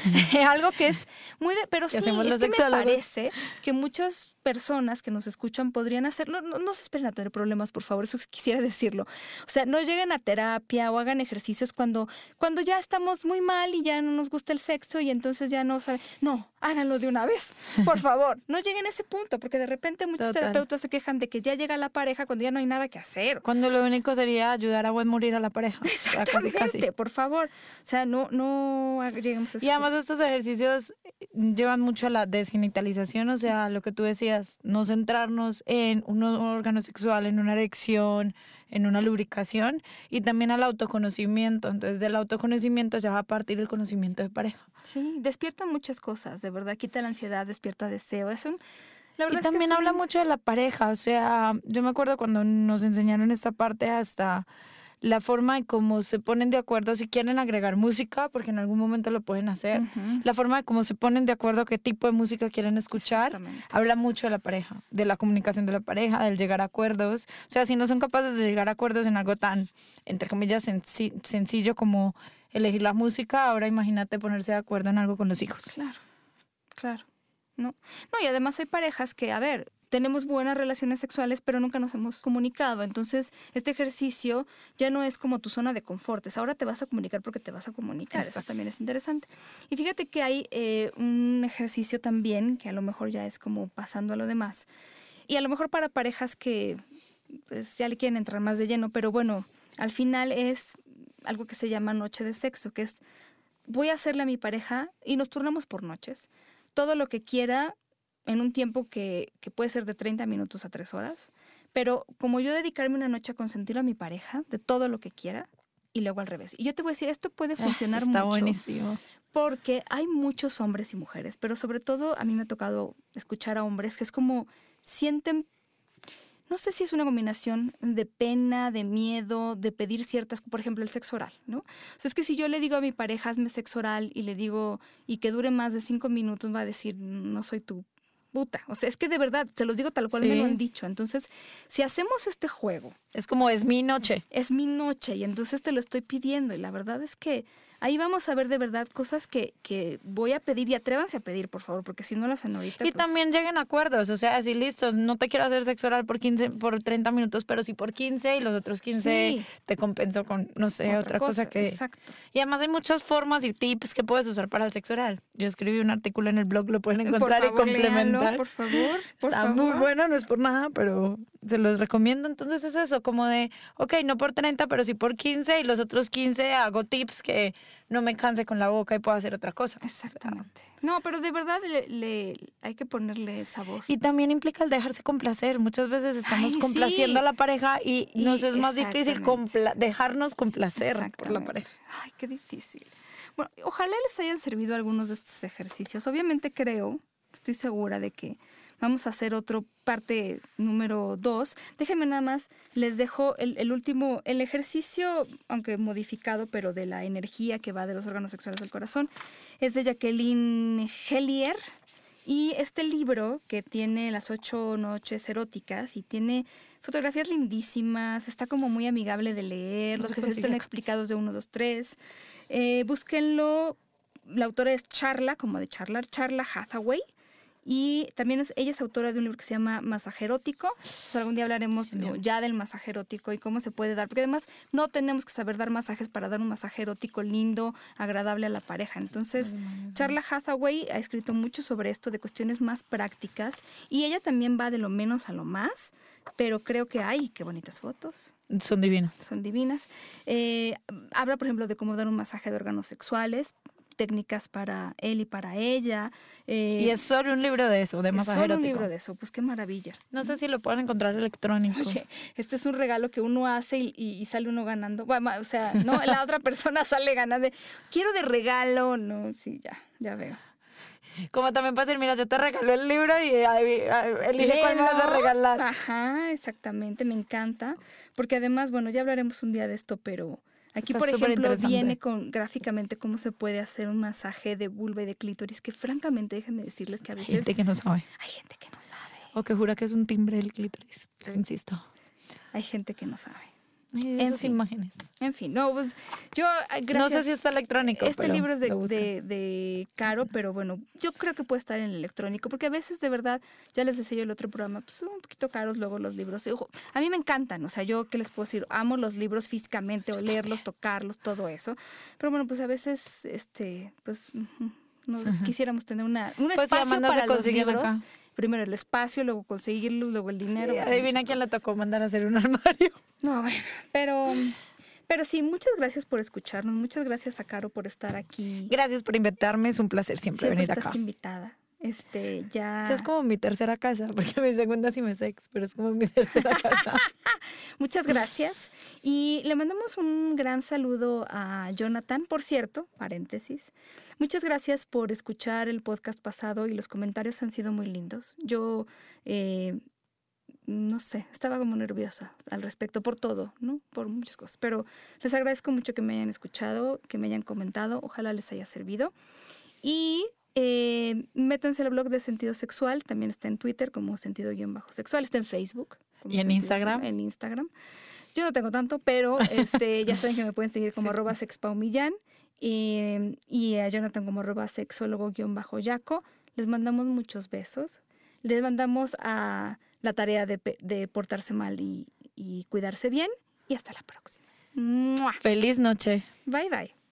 Speaker 1: algo que es muy de, pero
Speaker 2: ¿Qué
Speaker 1: sí, es que me parece que muchos personas que nos escuchan podrían hacerlo. No, no, se esperen a tener problemas, por favor, eso quisiera decirlo. O sea, no lleguen a terapia o hagan ejercicios cuando, cuando ya estamos muy mal y ya no nos gusta el sexo y entonces ya no saben. No, háganlo de una vez, por favor. No lleguen a ese punto, porque de repente muchos terapeutas se quejan de que ya llega la pareja cuando ya no hay nada que hacer.
Speaker 2: Cuando lo único sería ayudar a buen morir a la pareja.
Speaker 1: Exactamente, por favor. O sea, no, no lleguemos a
Speaker 2: ese Y además estos ejercicios llevan mucho a la desgenitalización, o sea, lo que tú decías, no centrarnos en un órgano sexual, en una erección, en una lubricación y también al autoconocimiento. Entonces, del autoconocimiento ya va a partir el conocimiento de pareja.
Speaker 1: Sí, despierta muchas cosas, de verdad, quita la ansiedad, despierta deseo. Es un,
Speaker 2: la verdad y también habla mucho de la pareja, o sea, yo me acuerdo cuando nos enseñaron esta parte hasta la forma en cómo se ponen de acuerdo si quieren agregar música, porque en algún momento lo pueden hacer, la forma de cómo se ponen de acuerdo qué tipo de música quieren escuchar, habla mucho de la pareja, de la comunicación de la pareja, del llegar a acuerdos. O sea, si no son capaces de llegar a acuerdos en algo tan, entre comillas, sencillo como elegir la música, ahora imagínate ponerse de acuerdo en algo con los hijos.
Speaker 1: Claro, claro. No, no, y además hay parejas que, a ver, tenemos buenas relaciones sexuales, pero nunca nos hemos comunicado. Entonces, este ejercicio ya no es como tu zona de confort, es ahora te vas a comunicar porque te vas a comunicar. Eso también es interesante. Y fíjate que hay eh, un ejercicio también, que a lo mejor ya es como pasando a lo demás. Y a lo mejor para parejas que pues, ya le quieren entrar más de lleno, pero bueno, al final es algo que se llama noche de sexo, que es voy a hacerle a mi pareja y nos turnamos por noches. Todo lo que quiera en un tiempo que, puede ser de 30 minutos a 3 horas, pero como yo dedicarme una noche a consentir a mi pareja de todo lo que quiera, y luego al revés. Y yo te voy a decir, esto puede ah, funcionar está mucho. buenísimo. Porque hay muchos hombres y mujeres, pero sobre todo a mí me ha tocado escuchar a hombres que es como sienten, no sé si es una combinación de pena, de miedo, de pedir ciertas, por ejemplo, el sexo oral, ¿no? O sea, es que si yo le digo a mi pareja, hazme sexo oral y le digo, y que dure más de cinco minutos, va a decir, no soy tu puta. O sea, es que de verdad, se los digo tal cual me lo han dicho. Entonces, si hacemos este juego.
Speaker 2: Es como es mi noche.
Speaker 1: Es mi noche y entonces te lo estoy pidiendo. Y la verdad es que ahí vamos a ver de verdad cosas que, que voy a pedir y atrévanse a pedir, por favor, porque si no las hacen ahorita.
Speaker 2: Y pues también lleguen a acuerdos, o sea, así listos, no te quiero hacer sexo oral por 15, por 30 minutos, pero sí por 15 y los otros 15 te compenso con, no sé, otra, cosa, que...
Speaker 1: Exacto.
Speaker 2: Y además hay muchas formas y tips que puedes usar para el sexo oral. Yo escribí un artículo en el blog, lo pueden encontrar y complementar.
Speaker 1: por favor, por
Speaker 2: Está muy bueno, no es por nada, pero se los recomiendo. Entonces es eso, como de, ok, no por 30, pero sí por 15 y los otros 15 hago tips que no me canse con la boca y puedo hacer otra cosa.
Speaker 1: Exactamente. no, pero de verdad le, hay que ponerle sabor.
Speaker 2: Y también implica el dejarse complacer. Muchas veces estamos complaciendo a la pareja y, nos es más difícil dejarnos complacer por la pareja.
Speaker 1: Ay, qué difícil. Bueno, ojalá les hayan servido algunos de estos ejercicios. Obviamente creo, estoy segura de que Vamos a hacer otro parte número dos. Déjenme nada más, les dejo el, último, el ejercicio, aunque modificado, pero de la energía que va de los órganos sexuales del corazón, es de Jacqueline Hellier. Y este libro, que tiene las ocho noches eróticas y tiene fotografías lindísimas, está como muy amigable de leer, los ejercicios están explicados de uno, dos, tres. Eh, búsquenlo. La autora es Charla, como de charlar, Charla Hathaway. Y también es, ella es autora de un libro que se llama Masaje Erótico. algún día hablaremos ya del masaje erótico y cómo se puede dar. Porque además no tenemos que saber dar masajes para dar un masaje erótico lindo, agradable a la pareja. Entonces, Charla Hathaway ha escrito mucho sobre esto de cuestiones más prácticas. Y ella también va de lo menos a lo más. Pero creo que hay, qué bonitas fotos.
Speaker 2: Son divinas.
Speaker 1: Son divinas. Eh, habla, por ejemplo, de cómo dar un masaje de órganos sexuales técnicas para él y para ella.
Speaker 2: Eh, y es solo un libro de eso, de masaje
Speaker 1: solo un libro de eso, pues qué maravilla.
Speaker 2: No sé si lo pueden encontrar electrónico.
Speaker 1: Oye, este es un regalo que uno hace y, sale uno ganando. o sea, no, la otra persona sale ganando. Quiero de regalo, no, sí, ya, ya veo.
Speaker 2: Como también pasa, mira, yo te regalo el libro y elige cuál me vas a regalar.
Speaker 1: Ajá, exactamente, me encanta. Porque además, bueno, ya hablaremos un día de esto, pero Aquí, por ejemplo, viene con gráficamente cómo se puede hacer un masaje de vulva y de clítoris, que francamente, déjenme decirles que a veces...
Speaker 2: Hay gente que no sabe.
Speaker 1: Hay gente que no sabe.
Speaker 2: O que jura que es un timbre del clítoris, insisto.
Speaker 1: Hay gente que no sabe.
Speaker 2: En
Speaker 1: fin.
Speaker 2: imágenes.
Speaker 1: En fin, no, pues yo, gracias.
Speaker 2: No sé si está electrónico.
Speaker 1: Este
Speaker 2: pero
Speaker 1: libro es de, de, de Caro, pero bueno, yo creo que puede estar en el electrónico, porque a veces de verdad, ya les decía yo el otro programa, pues son un poquito caros luego los libros. Ojo, a mí me encantan, o sea, yo, ¿qué les puedo decir? Amo los libros físicamente, olerlos, tocarlos, todo eso. Pero bueno, pues a veces, este, pues, no, quisiéramos tener una, un
Speaker 2: Pues
Speaker 1: espacio para los
Speaker 2: consiguen
Speaker 1: libros.
Speaker 2: acá.
Speaker 1: Primero el espacio, luego conseguirlos, luego el dinero.
Speaker 2: Sí, adivina quién le tocó mandar a hacer un armario.
Speaker 1: No, bueno, pero, pero sí, muchas gracias por escucharnos, muchas gracias a Caro por estar aquí.
Speaker 2: Gracias por invitarme. Es un placer siempre,
Speaker 1: Siempre
Speaker 2: venir
Speaker 1: estás
Speaker 2: acá.
Speaker 1: invitada. Este, ya.
Speaker 2: Es como mi tercera casa, porque mi segunda sí me es ex, pero es como mi tercera casa.
Speaker 1: Muchas gracias. Y le mandamos un gran saludo a Jonathan, por cierto, paréntesis. Muchas gracias por escuchar el podcast pasado y los comentarios han sido muy lindos. Yo, eh, no sé, estaba como nerviosa al respecto por todo, ¿no? Por muchas cosas. Pero les agradezco mucho que me hayan escuchado, que me hayan comentado. Ojalá les haya servido. Y eh, métanse al blog de Sentido Sexual, también está en Twitter como sentido-sexual, está en Facebook.
Speaker 2: ¿Y en Instagram?
Speaker 1: En Instagram. Yo no tengo tanto, pero este, ya saben que me pueden seguir como
Speaker 2: Sí.
Speaker 1: arroba sexpaumillán y, y a Jonathan como arroba sexólogo-yaco. Les mandamos muchos besos. Les mandamos a la tarea de, de portarse mal y, y cuidarse bien. Y hasta la próxima. ¡Mua!
Speaker 2: Feliz noche.
Speaker 1: Bye bye.